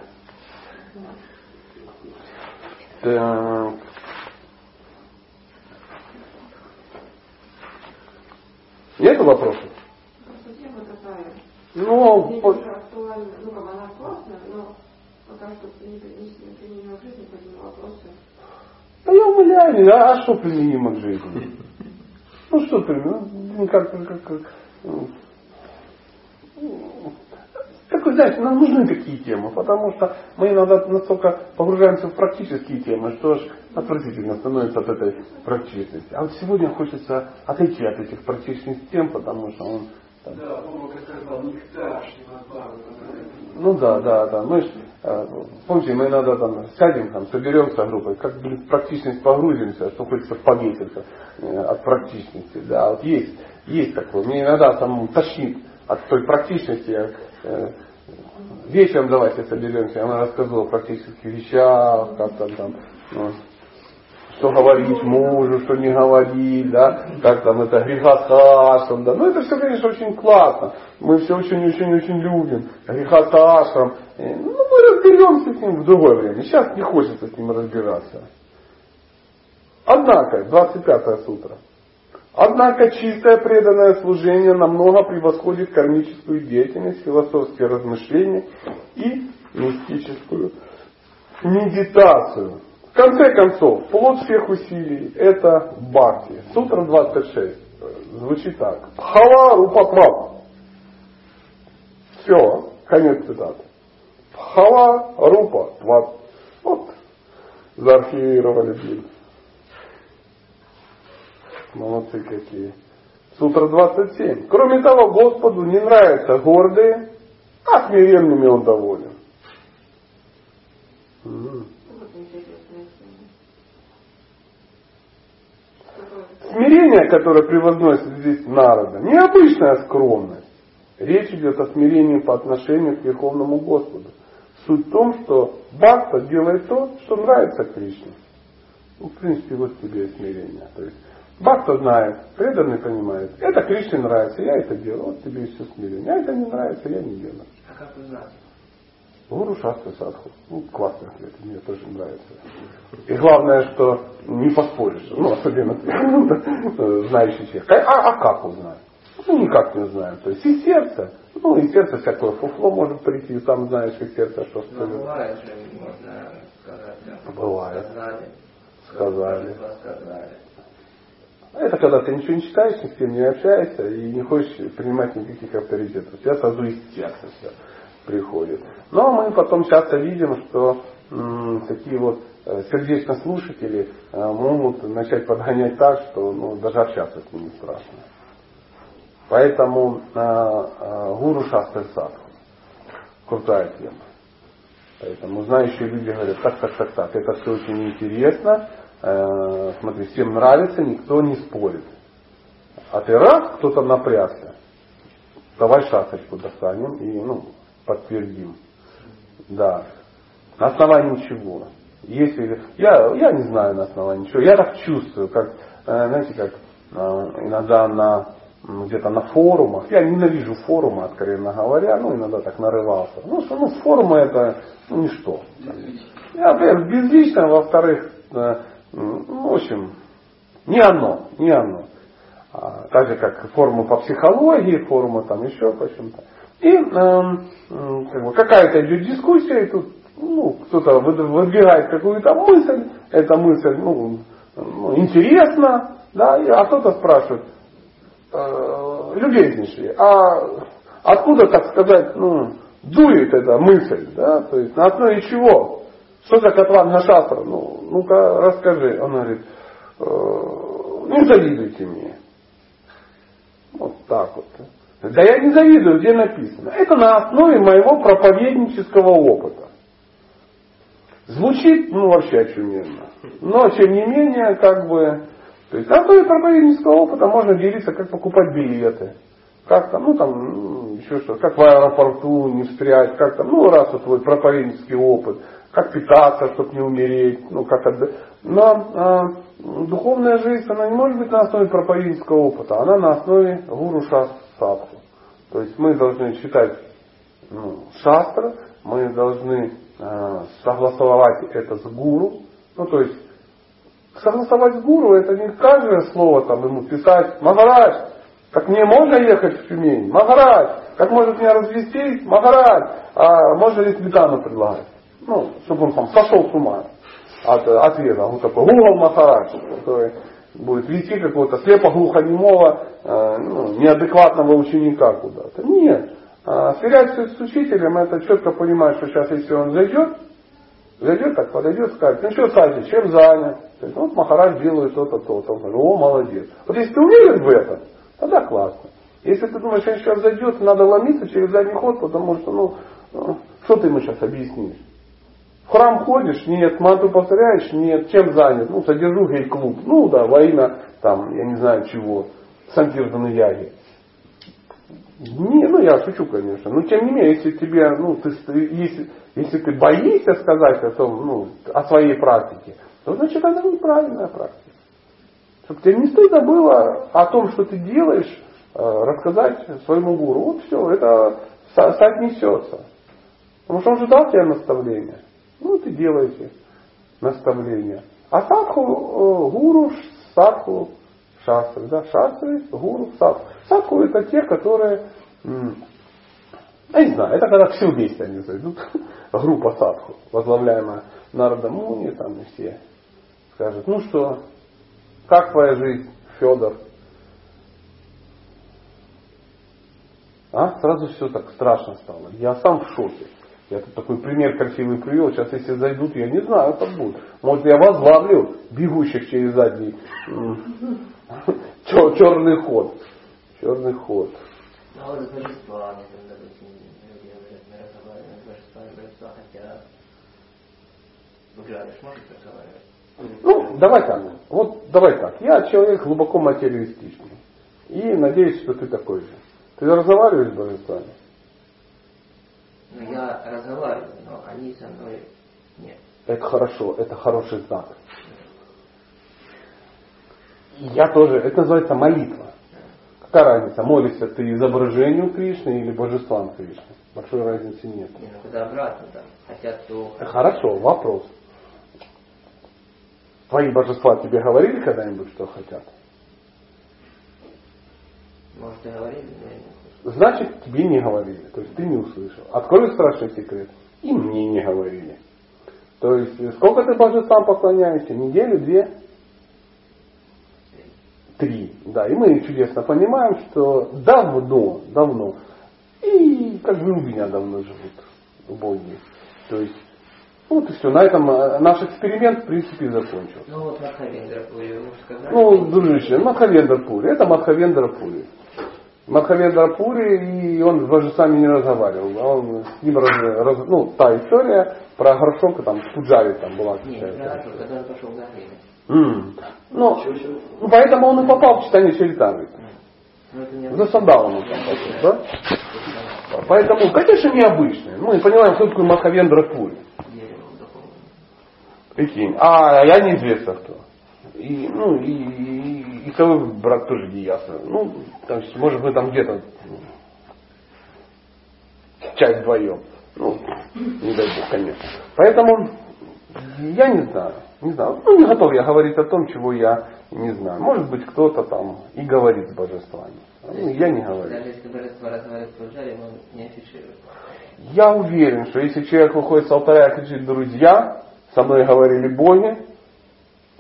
Так. Нет вопросов? Ну, Не по... ну, как она классная, но пока что не применимо к жизни, поэтому вопросы. Да я умоляю, а, а что применимо к жизни? Ну что применимо? Ну, как, как, как, ну, как вы знаете, нам нужны такие темы, потому что мы иногда настолько погружаемся в практические темы, что аж отвратительно становится от этой практичности. А вот сегодня хочется отойти от этих практичных тем, потому что он... Да, Бог сказал, нектар, Ну да, да, да. Мы ж, э, помните, мы иногда там сядем, там, соберемся группой, как блин, в практичность погрузимся, что хочется повеситься э, от практичности. Да, вот есть, есть такое. Мне иногда там тошнит от той практичности. Я, э, вечером давайте соберемся, она рассказывала о практических вещах, как там, там ну, что говорить мужу, что не говорить, да, как там это грехоташам, да. Ну это все, конечно, очень классно. Мы все очень-очень-очень любим. Грехоташам. Ну мы разберемся с ним в другое время. Сейчас не хочется с ним разбираться. Однако, 25 сутра. Однако чистое преданное служение намного превосходит кармическую деятельность, философские размышления и мистическую медитацию. Конце концов, плод всех усилий – это бхакти. Сутра 26 звучит так. Хава рупа Все, конец цитаты. Хава рупа Вот, заархивировали, блин. Молодцы какие. Сутра 27. Кроме того, Господу не нравятся гордые, а смиренными он доволен. Смирение, которое превозносит здесь народа, необычная скромность. Речь идет о смирении по отношению к Верховному Господу. Суть в том, что Бхакта делает то, что нравится Кришне. Ну, в принципе, вот тебе и смирение. То есть Бхакта знает, преданный понимает. Это Кришне нравится, я это делаю. Вот тебе и все смирение. А это не нравится, я не делаю. А как узнать? Гуру Шастра Садху. Ну, классный ответ, мне тоже нравится. И главное, что не поспоришь. Ну, особенно ты, знающий человек. А, а как узнать? Ну, никак не знаю. То есть и сердце. Ну, и сердце всякое фуфло может прийти, сам знаешь, и сердце, что Но бывает же, можно сказать. Бывает. Сказали. Сказали. Сказали. Это когда ты ничего не читаешь, ни с кем не общаешься и не хочешь принимать никаких авторитетов. У тебя сразу из сердца все приходит. Но мы потом часто видим, что м, такие вот э, сердечно-слушатели э, могут начать подгонять так, что ну, даже общаться с ними страшно. Поэтому э, э, гуру садху. Крутая тема. Поэтому знающие люди говорят, так, так, так, так, это все очень интересно, э, смотри, всем нравится, никто не спорит. А ты раз, кто-то напрягся, давай шасочку достанем и ну, подтвердим. Да. На основании чего? Если, я, я не знаю на основании чего. Я так чувствую, как, э, знаете, как э, иногда на где-то на форумах. Я ненавижу форумы, откровенно говоря, ну иногда так нарывался. Ну что, ну форумы это ну, ничто. Я, во-первых, безлично, во-вторых, э, ну, в общем, не оно, не оно. А, так же, как форумы по психологии, форумы там еще почему-то. И э, как бы, какая-то идет дискуссия, и тут ну, кто-то выдвигает какую-то мысль, эта мысль ну, ну, интересна, да, а кто-то спрашивает, э, любезнейший, а откуда, так сказать, ну, дует эта мысль, да, то есть на основе чего? Что за Катван Шастра? Ну, ну-ка расскажи. Он говорит, э, не завидуйте мне. Вот так вот. Да я не завидую, где написано. Это на основе моего проповеднического опыта. Звучит, ну, вообще очуменно. Но, тем не менее, как бы, то есть на основе проповеднического опыта можно делиться, как покупать билеты. Как там, ну там, ну, еще что, как в аэропорту не встрять, как там, ну раз вот твой проповеднический опыт, как питаться, чтобы не умереть, ну как отдать. Но а, духовная жизнь, она не может быть на основе проповеднического опыта, она на основе гуру шас садху. То есть мы должны читать ну, шастра, мы должны э, согласовать это с гуру. Ну, то есть, согласовать с гуру, это не каждое слово там ему писать, Махарадж, как мне можно ехать в Тюмень? Махарадж, как может меня развести? Махарадж, а можно ли сметану предлагать? Ну, чтобы он там сошел с ума от ответа. Он такой, Гугл Махарадж, который будет вести какого-то слепо-глухонемого, э, ну, неадекватного ученика куда-то. Нет. А сверять с учителем, это четко понимать, что сейчас, если он зайдет, зайдет, так подойдет, скажет, ну что, Сади, чем занят? То есть, вот Махарадж делает то-то, то-то. Он говорит, о, молодец. Вот если ты уверен в этом, тогда классно. Если ты думаешь, что сейчас зайдет, надо ломиться через задний ход, потому что, ну, ну что ты ему сейчас объяснишь? В храм ходишь? Нет. Манту повторяешь? Нет. Чем занят? Ну, содержу гей-клуб. Ну, да, во там, я не знаю чего, Санкиртана Яги. Не, ну я шучу, конечно. Но тем не менее, если тебе, ну, ты, если, если ты боишься сказать о том, ну, о своей практике, то значит это неправильная практика. Чтобы тебе не стыдно было о том, что ты делаешь, э, рассказать своему гуру. Вот все, это соотнесется. Потому что он же дал тебе наставление. Ну, ты делаете наставление. А садху, э, гуру, садху, шастры. Да? Шастры, гуру, садху. Садху это те, которые, я не знаю, это когда все вместе они зайдут. Группа садху, возглавляемая Нарада Муни, там и все скажут, ну что, как твоя жизнь, Федор? А? Сразу все так страшно стало. Я сам в шоке. Я тут такой пример красивый привел. Сейчас если зайдут, я не знаю, как будет. Может я возглавлю бегущих через задний черный ход. Черный ход. Ну, давай так. Вот давай так. Я человек глубоко материалистичный. И надеюсь, что ты такой же. Ты разговариваешь с божествами? Ну, я разговариваю, но они со мной нет. Это хорошо, это хороший знак. Я тоже, это называется молитва. Какая разница, молишься ты изображению Кришны или божествам Кришны? Большой разницы нет. Не, ну когда обратно там, хотят то... Хорошо, вопрос. Твои божества тебе говорили когда-нибудь, что хотят? Может и говорили, но. Значит, тебе не говорили. То есть ты не услышал. Открой страшный секрет. И мне не говорили. То есть, сколько ты божествам поклоняешься? Неделю, две? Три. Да, и мы чудесно понимаем, что давно, давно, и как бы у меня давно живут боги. То есть, вот и все. На этом э, наш эксперимент, в принципе, закончился. Ну вот Мадхавендра Пури, вы сказали. Ну, дружище, Мадхавендра Пури. Это Мадхавендра Пури. Мадхавендра Пури, и он с божествами не разговаривал. а Он с ним раз, раз- ну, та история про горшок, там, в Пуджаре там была какая-то. М. Ну, ну, поэтому он и попал в читание Чаритамрит. Ну За сандалом он пошел, да? Поэтому, конечно, необычный. Мы понимаем, кто такой Мадхавендра Пури. Прикинь. А я неизвестно кто. И, ну, и, и, и второй брат тоже не ясно. Ну, там, может мы там где-то часть вдвоем. Ну, не дай бог, конечно. Поэтому я не знаю. Не знаю. Ну, не готов я говорить о том, чего я не знаю. Может быть, кто-то там и говорит с божествами. Ну, я не говорю. Даже если божество разговаривает с Пуджари, он не афиширует. Я уверен, что если человек выходит с алтаря и кричит «друзья», со мной говорили боги,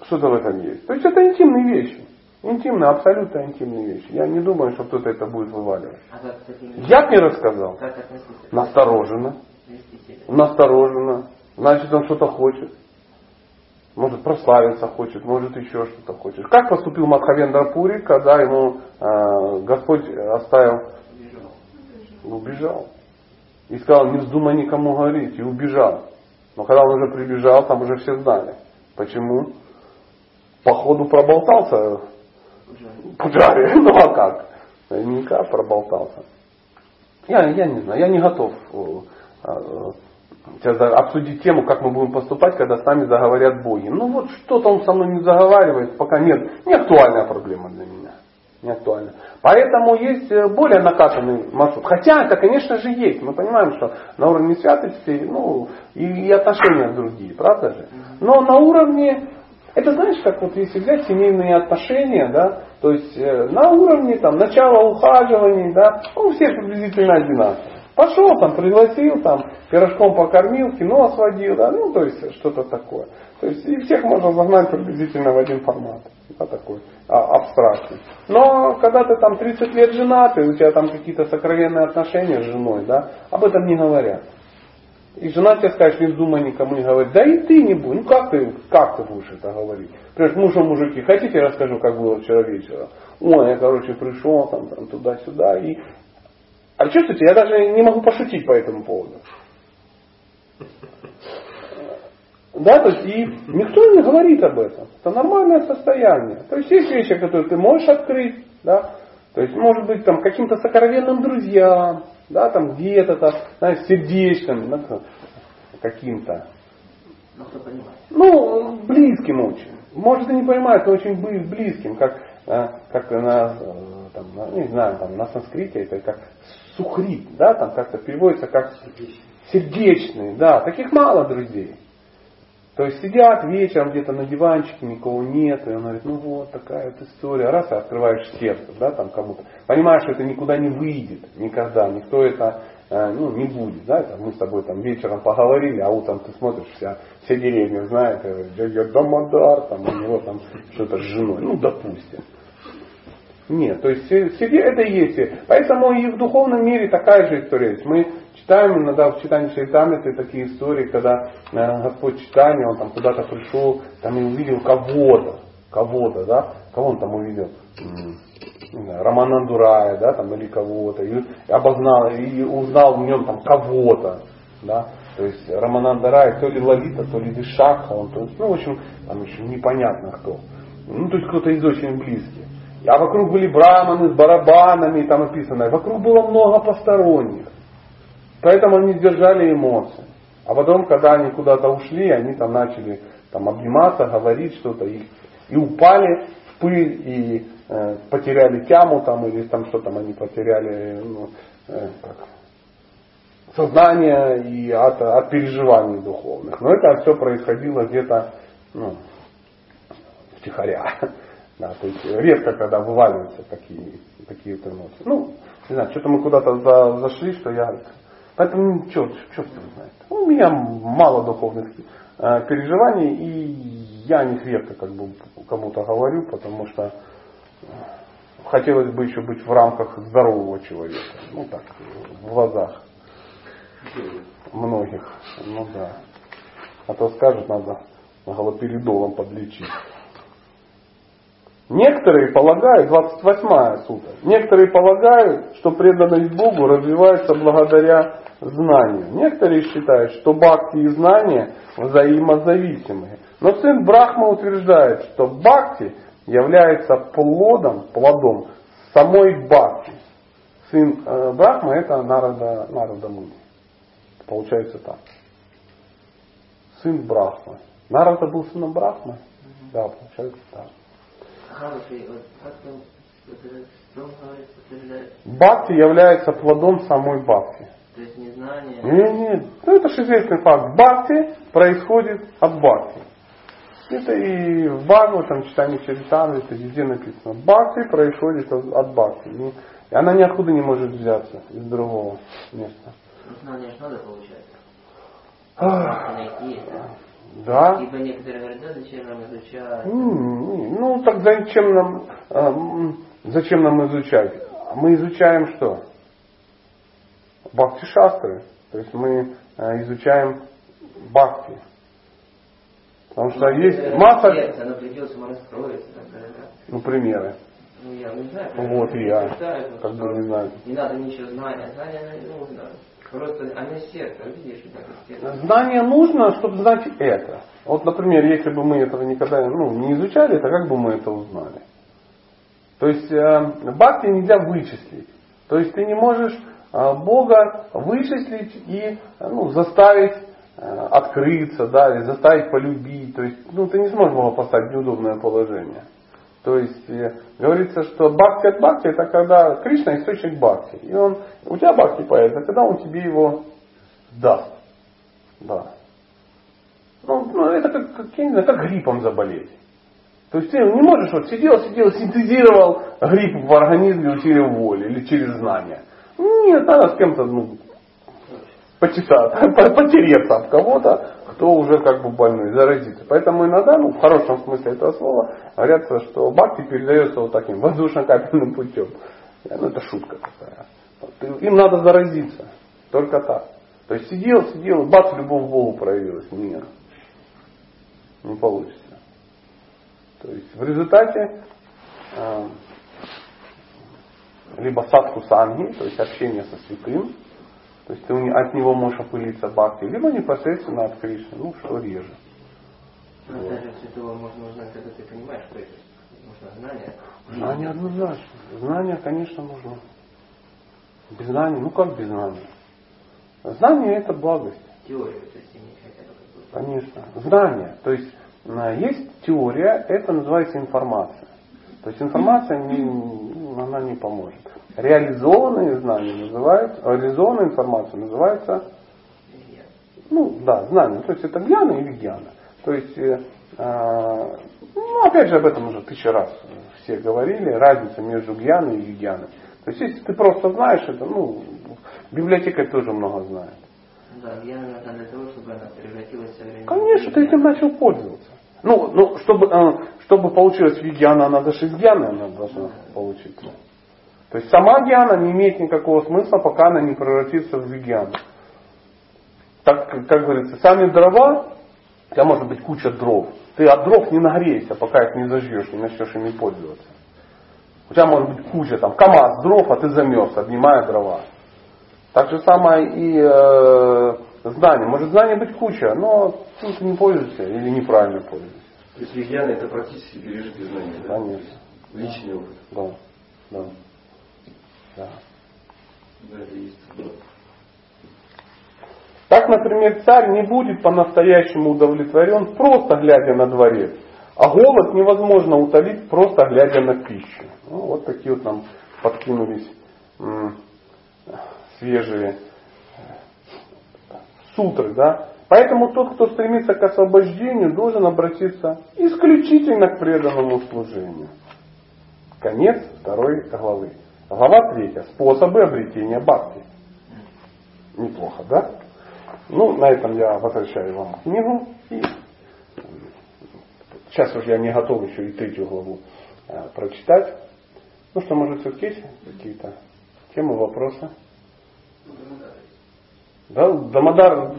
что-то в этом есть. То есть это интимные вещи. Интимные, абсолютно интимные вещи. Я не думаю, что кто-то это будет вываливать. А как. Я не рассказал. Как относиться? Настороженно. Настороженно. Значит, он что-то хочет. Может, прославиться хочет, может, еще что-то хочет. Как поступил Мадхавендра Пури, когда ему э, Господь оставил, Убежал. убежал. И сказал, не вздумай никому говорить, и убежал. Но когда он уже прибежал, там уже все знали. Почему? Походу проболтался Пуджари. Ну а как? Наверняка проболтался. Я, я не знаю, я не готов э, э, сейчас обсудить тему, как мы будем поступать, когда с нами заговорят боги. Ну вот что-то он со мной не заговаривает, пока нет. Не актуальная проблема для меня. Не актуальна. Поэтому есть э, более накатанный маршрут. Хотя это, конечно же, есть. Мы понимаем, что на уровне святости ну, и, и отношения другие, правда же? Но на уровне это знаешь, как вот если взять семейные отношения, да, то есть э, на уровне там начала ухаживаний, да, ну, у всех приблизительно одинаково. Пошел там, пригласил, там, пирожком покормил, кино сводил, да, ну, то есть что-то такое. То есть и всех можно загнать приблизительно в один формат, да, такой а, абстрактный. Но когда ты там 30 лет женат, и у тебя там какие-то сокровенные отношения с женой, да, об этом не говорят. И жена тебе скажет, не вздумай никому не говорить. Да и ты не будешь. Ну как ты, как ты будешь это говорить? Например, мужу мужики, хотите, я расскажу, как было вчера вечером? Ой, я, короче, пришел там, там туда-сюда. И... А чувствуете, я даже не могу пошутить по этому поводу. Да, то есть и никто не говорит об этом. Это нормальное состояние. То есть есть вещи, которые ты можешь открыть, да, то есть может быть там каким-то сокровенным друзьям, да, там где-то там, знаешь, сердечным, да, каким-то. Ну. Ну, близким очень. Может и не понимает, но очень бли- близким, как, э, как на, э, там, не знаю, там, на санскрите это как сухрит, да, там как-то переводится как сердечный, да, таких мало друзей. То есть сидят вечером где-то на диванчике, никого нет, и он говорит, ну вот такая вот история. Раз и открываешь сердце, да, там кому-то. Понимаешь, что это никуда не выйдет, никогда, никто это э, ну, не будет, да, там, мы с тобой там вечером поговорили, а утром ты смотришь, вся, вся деревня знает, э, дядя Дамодар, там у него там что-то с женой, ну, допустим. Нет, то есть се- себе это есть. Поэтому и в духовном мире такая же история. Мы читаем иногда в читании Шайтамриты такие истории, когда э, Господь читания, он там куда-то пришел, там и увидел кого-то, кого-то, да, кого он там увидел? Знаю, Раманандурая, да, там, или кого-то, и обознал, и узнал в нем там кого-то, да, то есть Раманандарай, то ли Лалита, то ли Вишакха, он, то есть, ну, в общем, там еще непонятно кто. Ну, то есть кто-то из очень близких. А вокруг были браманы с барабанами, там написано, вокруг было много посторонних. Поэтому они сдержали эмоции. А потом, когда они куда-то ушли, они там начали там, обниматься, говорить что-то, и, и упали в пыль, и э, потеряли тяму там, или там что там они потеряли, ну, э, как, сознание и от, от переживаний духовных. Но это все происходило где-то ну, втихаря. Да, то есть редко, когда вываливаются такие, такие эмоции. Ну, не знаю, что-то мы куда-то за- зашли, что я... Поэтому что, что знает. Ну, У меня мало духовных э, переживаний, и я них редко как бы кому-то говорю, потому что э, хотелось бы еще быть в рамках здорового человека. Ну так, в глазах многих. Ну да. А то скажут, надо галоперидолом подлечить. Некоторые полагают, 28 сута, некоторые полагают, что преданность Богу развивается благодаря знанию. Некоторые считают, что бхакти и знания взаимозависимые. Но сын Брахма утверждает, что бхакти является плодом, плодом самой бхакти. Сын э, Брахма это Нарада, Нарада Муни. Получается так. Сын Брахма. Нарада был сыном Брахмы? Да, получается так. Бхакти является плодом самой Бхакти. То есть незнание. Нет, нет. Ну, это же известный факт. Бхакти происходит от Бхакти. Это и в Бхагаватам, читании Чаританы, это везде написано. Бхакти происходит от, от Бхакти. И она ниоткуда не может взяться из другого места. Знание надо получать. Ах. Да. Ибо некоторые говорят, да, зачем нам изучать? М, Ну, так зачем нам, м, зачем нам изучать? Мы изучаем что? Бхакти шастры. То есть мы э, изучаем бхакти. Потому что есть Некоторые масса, сердце, Оно придет да. ну, примеры. Ну, я не знаю. Вот и я, как бы не знаю. Не надо ничего знать. а Знание нужно. Просто оно сердце, видишь, как сердце. Знание нужно, чтобы знать это. Вот, например, если бы мы этого никогда ну, не изучали, то как бы мы это узнали? То есть э, бхакти нельзя вычислить. То есть ты не можешь э, Бога вычислить и ну, заставить э, открыться, да, или заставить полюбить. То есть ну, ты не сможешь Бога поставить в неудобное положение. То есть э, говорится, что бхакти от бхакти это когда Кришна источник бхакти. И он, у тебя бхакти появится, когда он тебе его даст. Да. Ну, ну, это как, как, я не знаю, как гриппом заболеть. То есть ты не можешь вот сидел, сидел, синтезировал грипп в организме усилием воли или через знания. Нет, надо с кем-то ну, почесаться, потереться об кого-то, кто уже как бы больной, заразиться. Поэтому иногда, ну, в хорошем смысле этого слова, говорят, что бхакти передается вот таким воздушно-капельным путем. Ну, это шутка такая. Им надо заразиться. Только так. То есть сидел, сидел, бац, любовь к Богу проявилась. Нет. Не получится. То есть в результате э, либо садху санги, то есть общение со святым, то есть ты от него можешь опылиться бхакти, либо непосредственно от Кришны, ну что реже. Но даже святого можно узнать, когда ты понимаешь, что это. Нужно знание. Знание однозначно. Знание, конечно, нужно. Без знания, ну как без знания? Знание это благость. Теорию, то есть. Конечно. Знание. То есть э, есть теория, это называется информация. То есть информация не, она не поможет. Реализованные знания называются, реализованная информация называется, ну да, знание. То есть это гьяна или гьяна. То есть, э, э, ну опять же об этом уже тысячу раз все говорили, разница между гьяной и гьяной. То есть если ты просто знаешь это, ну, библиотека тоже много знает. Да, гьяна для того, чтобы она превратилась в современную. Конечно, ты этим начал пользоваться. Ну, ну чтобы, э, чтобы получилась вигьяна, надо же из гьяны она должна получиться. То есть сама гьяна не имеет никакого смысла, пока она не превратится в вигьяну. Так, как говорится, сами дрова, у тебя может быть куча дров. Ты от дров не нагреешься, пока их не зажжешь, не начнешь ими пользоваться. У тебя может быть куча, там, КАМАЗ дров, а ты замерз, обнимая дрова. Так же самое и э, знание. Может знание быть куча, но ты не пользуешься или неправильно пользуешься. То есть вегьяна это практически пережитые знания, да? Конечно. Личный опыт. Да. Да. Да. Да, это есть. Так, например, царь не будет по-настоящему удовлетворен, просто глядя на дворец. А голод невозможно утолить, просто глядя на пищу. Ну, вот такие вот нам подкинулись м, свежие сутры. Да? Поэтому тот, кто стремится к освобождению, должен обратиться исключительно к преданному служению. Конец второй главы. Глава третья. Способы обретения бхакти. Неплохо, да? Ну, на этом я возвращаю вам книгу. И сейчас уже я не готов еще и третью главу э, прочитать. Ну что, может, все-таки есть какие-то темы, вопросы? Да, Дамодар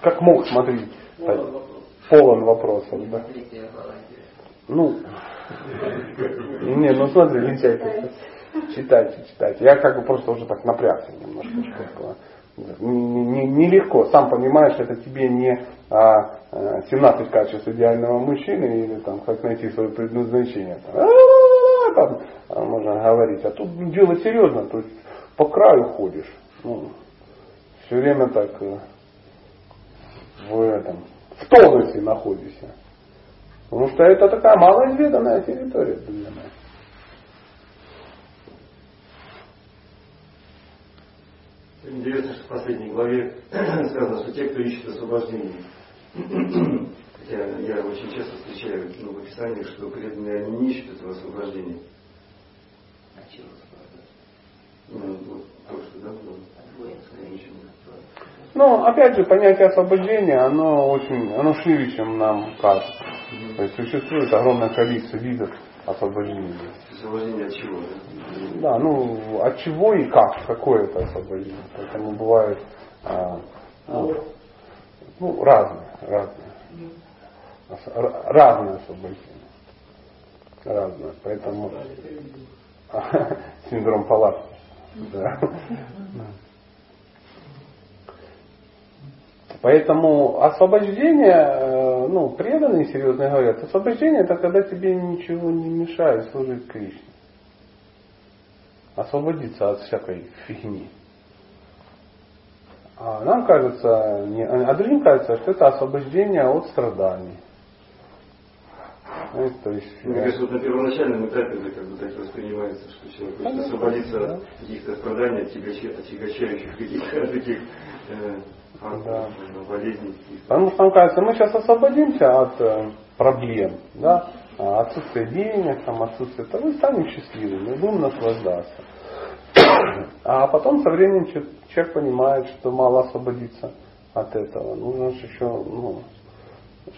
как мог смотреть. Полон вопросов. Да. Ну, не, ну смотри, лентяй ты. Читайте, читайте. Я как бы просто уже так напрягся немножко. Что Нелегко, не, не сам понимаешь, это тебе не а, 17 качеств идеального мужчины или там как найти свое предназначение. Там, там можно говорить. А тут дело серьезно, то есть по краю ходишь. Ну, все время так в этом, в тонусе находишься. Потому что это такая малоизведанная территория для нас. Интересно, что в последней главе сказано, что те, кто ищет освобождение, хотя я очень часто встречаю ну, в описании, что преданные они не ищут этого освобождения. А чего освобождать? Ну, вот то, что да, было. Ну, опять же, понятие освобождения, оно очень, оно шире, чем нам кажется. То есть существует огромное количество видов освобождения. Освобождение от чего? Да, ну, от чего и как, какое это освобождение. Поэтому бывает а, ну, ну, разные, разные. Разное освобождение. Разное. Поэтому синдром палатки. Да. Поэтому освобождение, э, ну, преданные серьезно говорят, освобождение это когда тебе ничего не мешает служить Кришне. Освободиться от всякой фигни. А нам кажется, не, а другим кажется, что это освобождение от страданий. Ну, то есть, Мне кажется, вот на первоначальном этапе это как бы так воспринимается, что человек хочет освободиться от каких-то страданий, от тягощающих каких-то таких э, да. Потому что нам кажется, мы сейчас освободимся от э, проблем, да, отсутствие денег, там, отсутствие того, и станем счастливыми, будем наслаждаться. А потом со временем человек понимает, что мало освободиться от этого. Нужно же еще ну,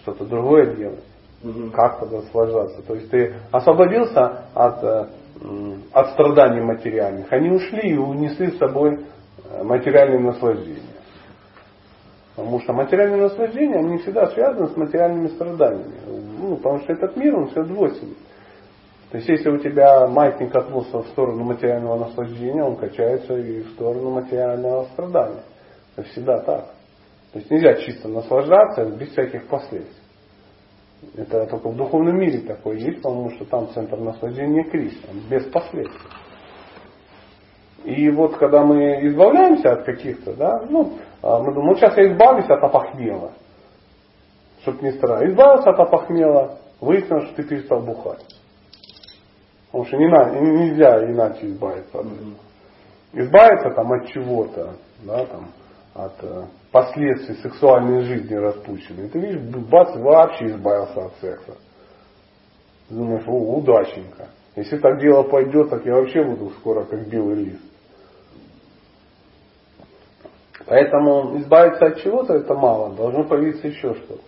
что-то другое делать. Угу. Как тогда наслаждаться? То есть ты освободился от, э, от страданий материальных. Они ушли и унесли с собой э, материальные наслаждения. Потому что материальные наслаждения, они всегда связаны с материальными страданиями. Ну, потому что этот мир, он все двойственный. То есть, если у тебя маятник отводится в сторону материального наслаждения, он качается и в сторону материального страдания. Это всегда так. То есть, нельзя чисто наслаждаться без всяких последствий. Это только в духовном мире такое есть, потому что там центр наслаждения Кришна, без последствий. И вот когда мы избавляемся от каких-то, да, ну, а мы думаем, ну сейчас я избавлюсь от опохмела. чтобы не страдать. Избавился от опохмела, выяснилось, что ты перестал бухать. Потому что не на, нельзя иначе избавиться от этого. Избавиться там от чего-то, да, там, от э, последствий сексуальной жизни распущенной. Ты видишь, бац, вообще избавился от секса. Думаешь, о, удаченько. Если так дело пойдет, так я вообще буду скоро как белый лист. Поэтому избавиться от чего-то это мало, должно появиться еще что-то.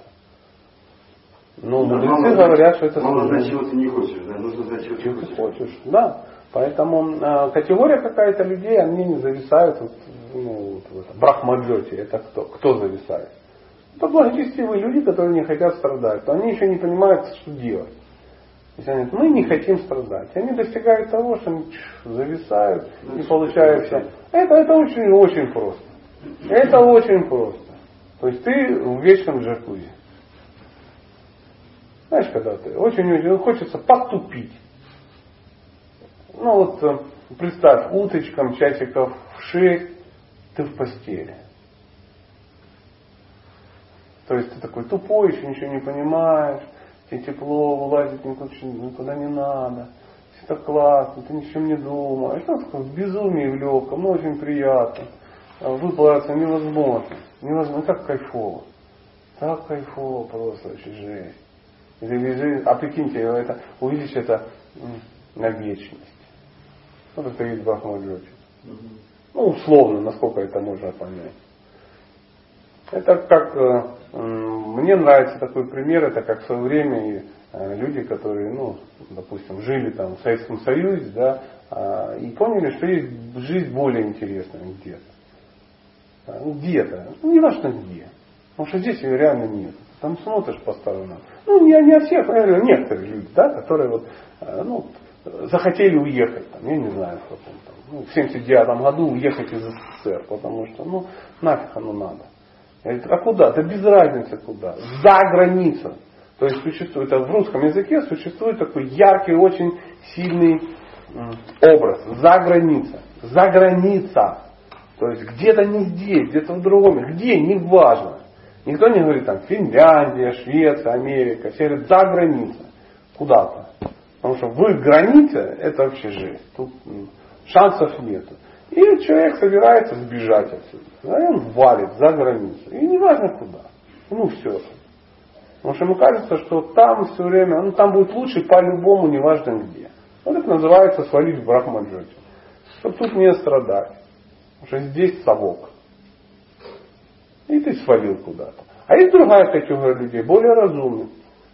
Ну, Да, мудрецы мало говорят, что это Мало знать, чего ты не хочешь, да? Нужно знать, чего Чего ты хочешь. хочешь. Да. Поэтому э, категория какая-то людей, они не зависают вот, ну, вот в этом брахмаджоте. Это кто? Кто зависает? Это благочестивые люди, которые не хотят страдать. Но они еще не понимают, что делать. Есть они говорят, мы не хотим страдать. Они достигают того, что они зависают Ну, и получается. Это, это очень, очень просто. Это очень просто. То есть ты в вечном джакузи. Знаешь, когда ты очень-очень хочется потупить. Ну вот э, представь, уточкам часиков в 6 ты в постели. То есть ты такой тупой, еще ничего не понимаешь, тебе тепло, вылазить никуда, не надо. Все так классно, ты ни о чем не думаешь. Ну, такое в безумии в легком, ну очень приятно. А Выплавиться невозможно. Невозможно, как кайфово. Так кайфово просто, жесть. И ты лежишь- А прикиньте, это, увидишь это на вечность. Вот это вид Брахмаджоти. Ну, условно, насколько это можно понять. Это как, э, мне нравится такой пример, это как в свое время и, э, люди, которые, ну, допустим, жили там в Советском Союзе, да, а, и поняли, что есть жизнь более интересная где-то. А, Где-то, ну, не важно где. Потому что здесь ее реально нет. Там смотришь по сторонам. Ну, не, не о всех, а некоторые люди, да, которые вот, э, ну, захотели уехать, там, я не знаю, в каком там, ну, в 79 году уехать из СССР, потому что, ну, нафиг оно надо. Я а куда? Да без разницы куда. За границу. То есть существует, в русском языке существует такой яркий, очень сильный образ. За граница. За граница. То есть где-то не здесь, где-то в другом. Где, не важно. Никто не говорит там Финляндия, Швеция, Америка. Все говорят за граница. Куда-то. Потому что в их границе это вообще жесть. Тут шансов нету. И человек собирается сбежать отсюда. Да, и он валит за границу. И не важно куда. Ну все. Потому что ему кажется, что там все время, ну там будет лучше по-любому, неважно где. Вот это называется свалить в Брахмаджоте. Чтобы тут не страдать. Потому что здесь совок. И ты свалил куда-то. А есть другая категория людей, более разумных,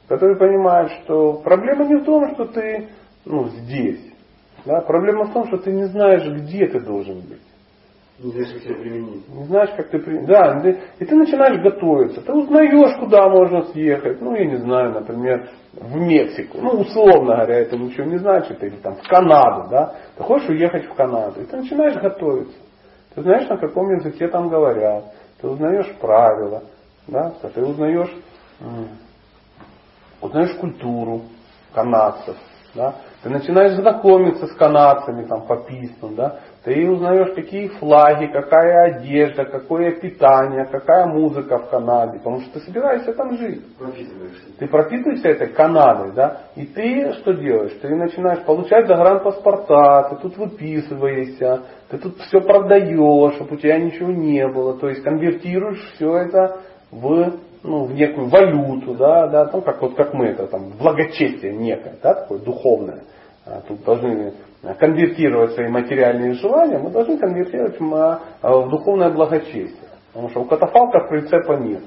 которые понимают, что проблема не в том, что ты ну, здесь. Да? Проблема в том, что ты не знаешь, где ты должен быть. Не знаешь, как себя применить. Не знаешь, как ты... при- Да, и ты начинаешь готовиться. Ты узнаешь, куда можно съехать. Ну, я не знаю, например, в Мексику. Ну, условно говоря, это ничего не значит. Или там в Канаду, да. Ты хочешь уехать в Канаду. И ты начинаешь готовиться. Ты знаешь, на каком языке там говорят. Ты узнаешь правила. Да? Ты узнаешь, узнаешь культуру канадцев. Да? Ты начинаешь знакомиться с канадцами там, по письмам. Да? Ты узнаешь, какие флаги, какая одежда, какое питание, какая музыка в Канаде. Потому что ты собираешься там жить. Пропитываешься. Ты пропитываешься этой Канадой, да, и ты что делаешь? Ты начинаешь получать загранпаспорта, ты тут выписываешься, ты тут все продаешь, чтобы у тебя ничего не было. То есть конвертируешь все это в, ну, в некую валюту, да, да, там, как, вот, как мы это, там, благочестие некое, да, такое духовное. А, Тут должны конвертировать свои материальные желания, мы должны конвертировать а, в духовное благочестие. Потому что у катафалков прицепа нет.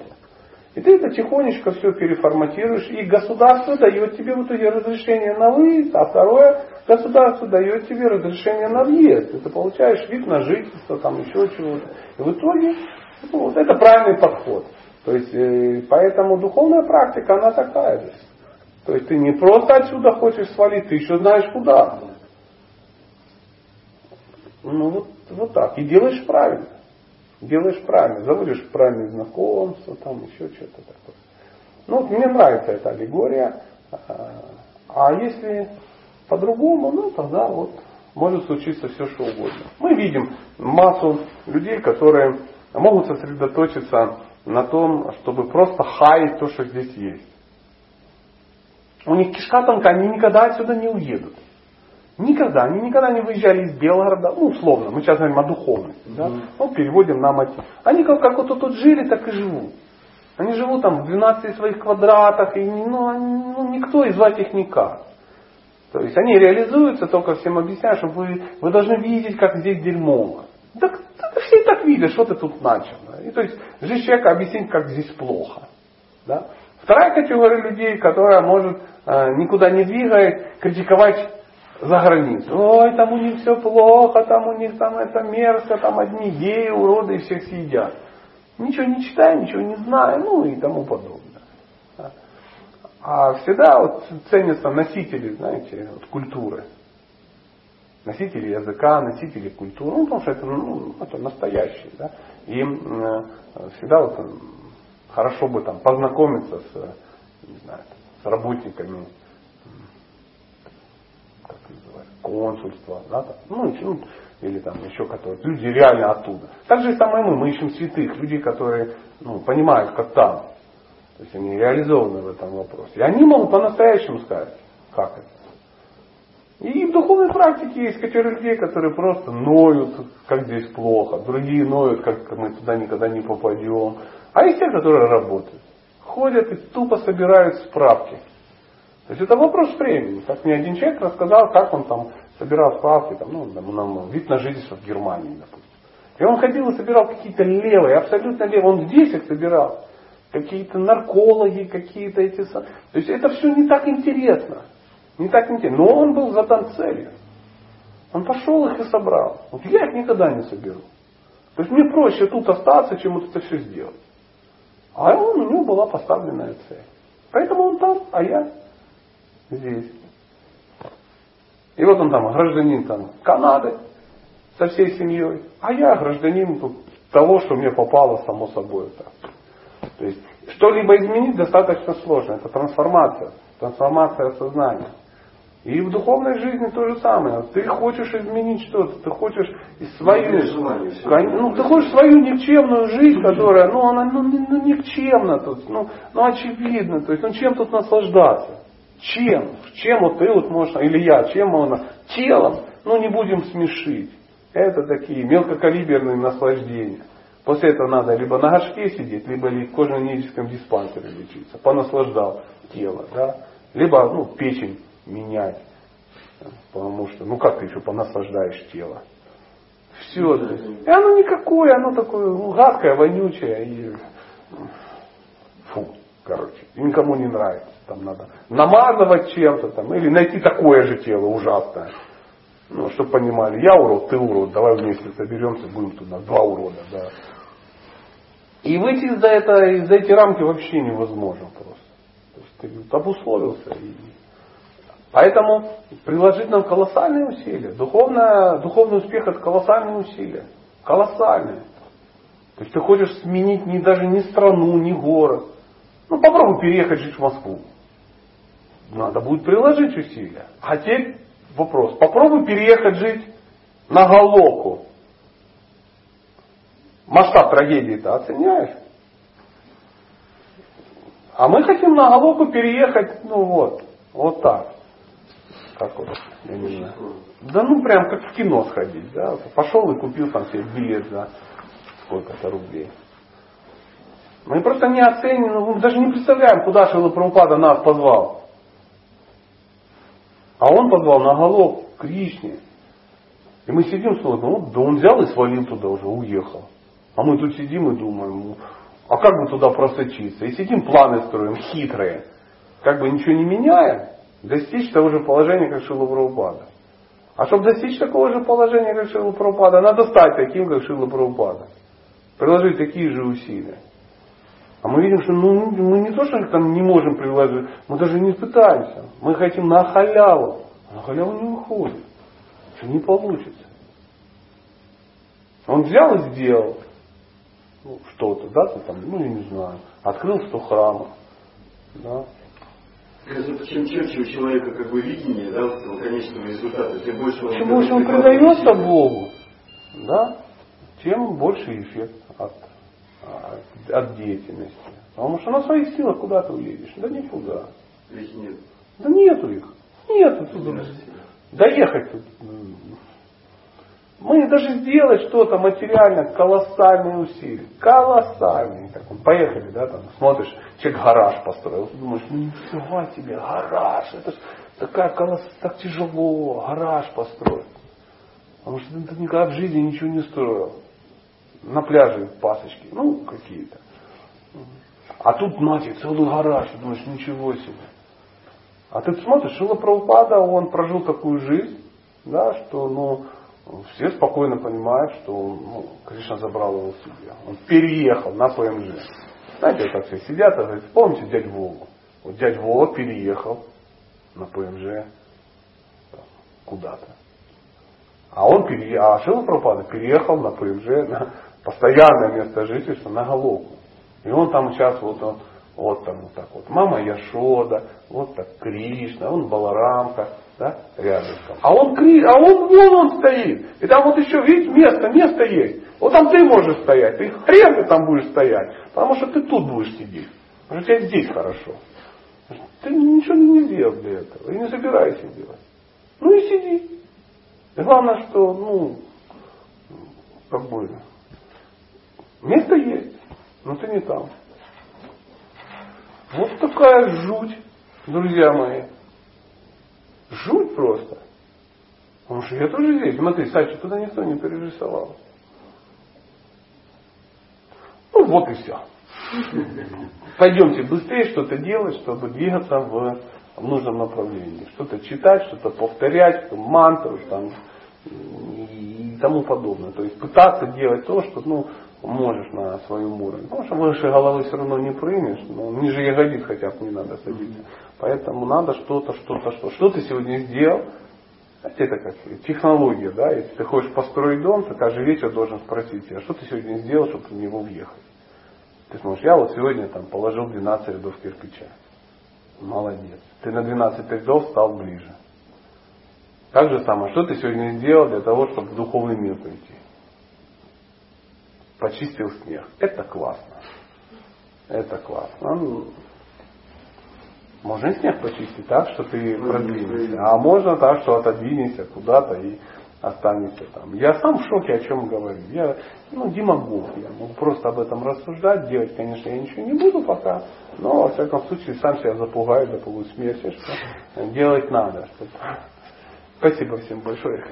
И ты это тихонечко все переформатируешь, и государство дает тебе в итоге разрешение на выезд, а второе, государство дает тебе разрешение на въезд. И ты получаешь вид на жительство, там еще чего-то. И в итоге, ну, вот это правильный подход. То есть, э, поэтому духовная практика, она такая же. То есть ты не просто отсюда хочешь свалить, ты еще знаешь куда. Ну вот, вот так. И делаешь правильно. Делаешь правильно. Заводишь правильные знакомства, там еще что-то такое. Ну вот мне нравится эта аллегория. А, А если по-другому, ну тогда вот может случиться все, что угодно. Мы видим массу людей, которые могут сосредоточиться на том, чтобы просто хаять то, что здесь есть. У них кишка тонка, они никогда отсюда не уедут. Никогда. Они никогда не выезжали из Белгорода. Ну, условно, мы сейчас говорим о духовности. Да? Ну, переводим на мотив. Они как, как вот тут жили, так и живут. Они живут там в 12 своих квадратах, и ну, они, ну, никто и звать их никак. То есть они реализуются, только всем объясняют, что вы, вы должны видеть, как здесь дерьмово. Так, так все и так видят, что ты тут начал. Да? И то есть жизнь человека объяснить, как здесь плохо. Да? Вторая категория людей, которая может э, никуда не двигает, критиковать за границу. Ой, там у них все плохо, там у них там это мерзко, там одни геи, уроды и всех съедят. Ничего не читаю, ничего не знаю, ну и тому подобное. А всегда вот ценятся носители, знаете, вот культуры. Носители языка, носители культуры. Ну, потому что это, ну, это настоящие. Да? И э, всегда вот хорошо бы там познакомиться с, не знаю, с работниками как называется, консульства, да, там, ну, ну, или там еще которые, люди реально оттуда. Так же и самое мы, мы ищем святых, людей, которые ну, понимают, как там. То есть они реализованы в этом вопросе. И они могут по-настоящему сказать, как это. И в духовной практике есть категория людей, которые просто ноют, как здесь плохо. Другие ноют, как мы туда никогда не попадем. А есть те, которые работают. Ходят и тупо собирают справки. То есть это вопрос времени. Как мне один человек рассказал, как он там собирал справки, там, ну, там, на вид на жительство в Германии, допустим. И он ходил и собирал какие-то левые, абсолютно левые. Он здесь их собирал. Какие-то наркологи, какие-то эти... То есть это все не так интересно. Не так интересно. Но он был задан целью. Он пошел их и собрал. Вот я их никогда не соберу. То есть мне проще тут остаться, чем вот это все сделать. А он, у него была поставленная цель. Поэтому он там, а я здесь. И вот он там, гражданин там Канады со всей семьей, а я гражданин того, что мне попало само собой. Так. То есть что-либо изменить достаточно сложно. Это трансформация. Трансформация сознания. И в духовной жизни то же самое. Ты хочешь изменить что-то, ты хочешь свою, желание, ну, ты хочешь свою никчемную жизнь, которая, ну, она ну, ну, никчемна тут, ну, ну, очевидно, то есть, ну, чем тут наслаждаться? Чем? Чем вот ты вот можешь, или я, чем можно? Телом, ну не будем смешить. Это такие мелкокалиберные наслаждения. После этого надо либо на горшке сидеть, либо в кожно-венерическом диспансере лечиться. Понаслаждал тело. Да? Либо ну, печень менять. Потому что, ну как ты еще понаслаждаешь тело? Все. И оно никакое, оно такое ну, гадкое, вонючее. И... Фу, короче. И никому не нравится там надо намазывать чем-то там, или найти такое же тело ужасное. Ну, чтобы понимали, я урод, ты урод, давай вместе соберемся, будем туда, два урода, да. И выйти из-за это, из-за эти рамки вообще невозможно просто. То есть ты обусловился. И... Поэтому приложить нам колоссальные усилия. Духовное, духовный успех это колоссальные усилия. Колоссальные. То есть ты хочешь сменить ни, даже ни страну, ни город. Ну попробуй переехать жить в Москву. Надо будет приложить усилия. А теперь вопрос. Попробуй переехать жить на Галоку. Масштаб трагедии-то оценяешь? А мы хотим на Галоку переехать, ну вот, вот так. Как вот, знаю. Да ну прям как в кино сходить, да. Пошел и купил там себе билет за сколько-то рублей. Мы просто не оценим, ну, мы даже не представляем, куда Шила Прабхупада нас позвал. А он позвал на голов к Кришне. И мы сидим, смотрим, ну, да он взял и свалил туда уже, уехал. А мы тут сидим и думаем, ну, а как бы туда просочиться? И сидим, планы строим, хитрые. Как бы ничего не меняя, достичь того же положения, как Шила Прабхупада. А чтобы достичь такого же положения, как Шила Прабхупада, надо стать таким, как Шила Прабхупада. Приложить такие же усилия. А мы видим, что ну, мы не то, что там не можем приложить, мы даже не пытаемся. Мы хотим на халяву. А на халяву не выходит. Что не получится. Он взял и сделал ну, что-то, да, там, ну я не знаю, открыл сто храмов. Да. Чем четче у человека как бы видение, да, конечного результата, тем больше он... Чем больше он предается Богу, да, тем больше эффект от от, от деятельности. Потому что на своих силах куда ты уедешь? Да никуда. Ведь нет. Да нету их. Нету. Доехать тут. Мы даже сделать что-то материально, колоссальные усилия. Колоссальные. Так, вот, поехали, да, там, смотришь, человек гараж построил. Думаешь, ну нифига тебе, гараж, это ж такая колосс, так тяжело, гараж построить. Потому что ты никогда в жизни ничего не строил. На пляже пасочки, ну, какие-то. А тут, знаете, целый гараж, думаешь, ничего себе. А ты смотришь, Шила Прабхупада, он прожил такую жизнь, да, что, ну, все спокойно понимают, что ну, Кришна забрал его себе. Он переехал на ПМЖ. Знаете, вот так все сидят, а говорят, помните дядь Вову? Вот дядь Вова переехал на ПМЖ куда-то. А он переехал, а Шила Пропада переехал на ПМЖ, на постоянное место жительства, на Головку. И он там сейчас вот он, вот там вот так вот. Мама Яшода, вот так Кришна, он Баларамка, да, рядом. А он, Кри, а он вон он стоит. И там вот еще, видите, место, место есть. Вот там ты можешь стоять. Ты хрен ты там будешь стоять. Потому что ты тут будешь сидеть. Потому что тебе здесь хорошо. Ты ничего не сделал для этого. И не собираешься делать. Ну и сиди. И главное, что, ну, как бы, место есть, но ты не там. Вот такая жуть, друзья мои. Жуть просто. Потому что я тоже здесь. Смотри, Сачи туда никто не перерисовал. Ну вот и все. Пойдемте быстрее что-то делать, чтобы двигаться в, нужном направлении. Что-то читать, что-то повторять, мантру там, и тому подобное. То есть пытаться делать то, что ну, можешь на своем уровне. Потому что выше головы все равно не прыгнешь, но ниже ягодиц хотя бы не надо садиться. Поэтому надо что-то, что-то, что. Что ты сегодня сделал? Это как технология, да? Если ты хочешь построить дом, ты каждый вечер должен спросить себя, что ты сегодня сделал, чтобы в него въехать. Ты сможешь, я вот сегодня там положил 12 рядов кирпича. Молодец. Ты на 12 рядов стал ближе. Так же самое, что ты сегодня сделал для того, чтобы в духовный мир прийти? Почистил снег. Это классно. Это классно. Ну, можно и снег почистить так, что ты продвинешься. А можно так, что отодвинешься куда-то и останешься там. Я сам в шоке, о чем говорю. Я, ну, демагог. Я могу просто об этом рассуждать. Делать, конечно, я ничего не буду пока. Но, во всяком случае, сам себя запугаю до полусмерти, что делать надо. Спасибо всем большое.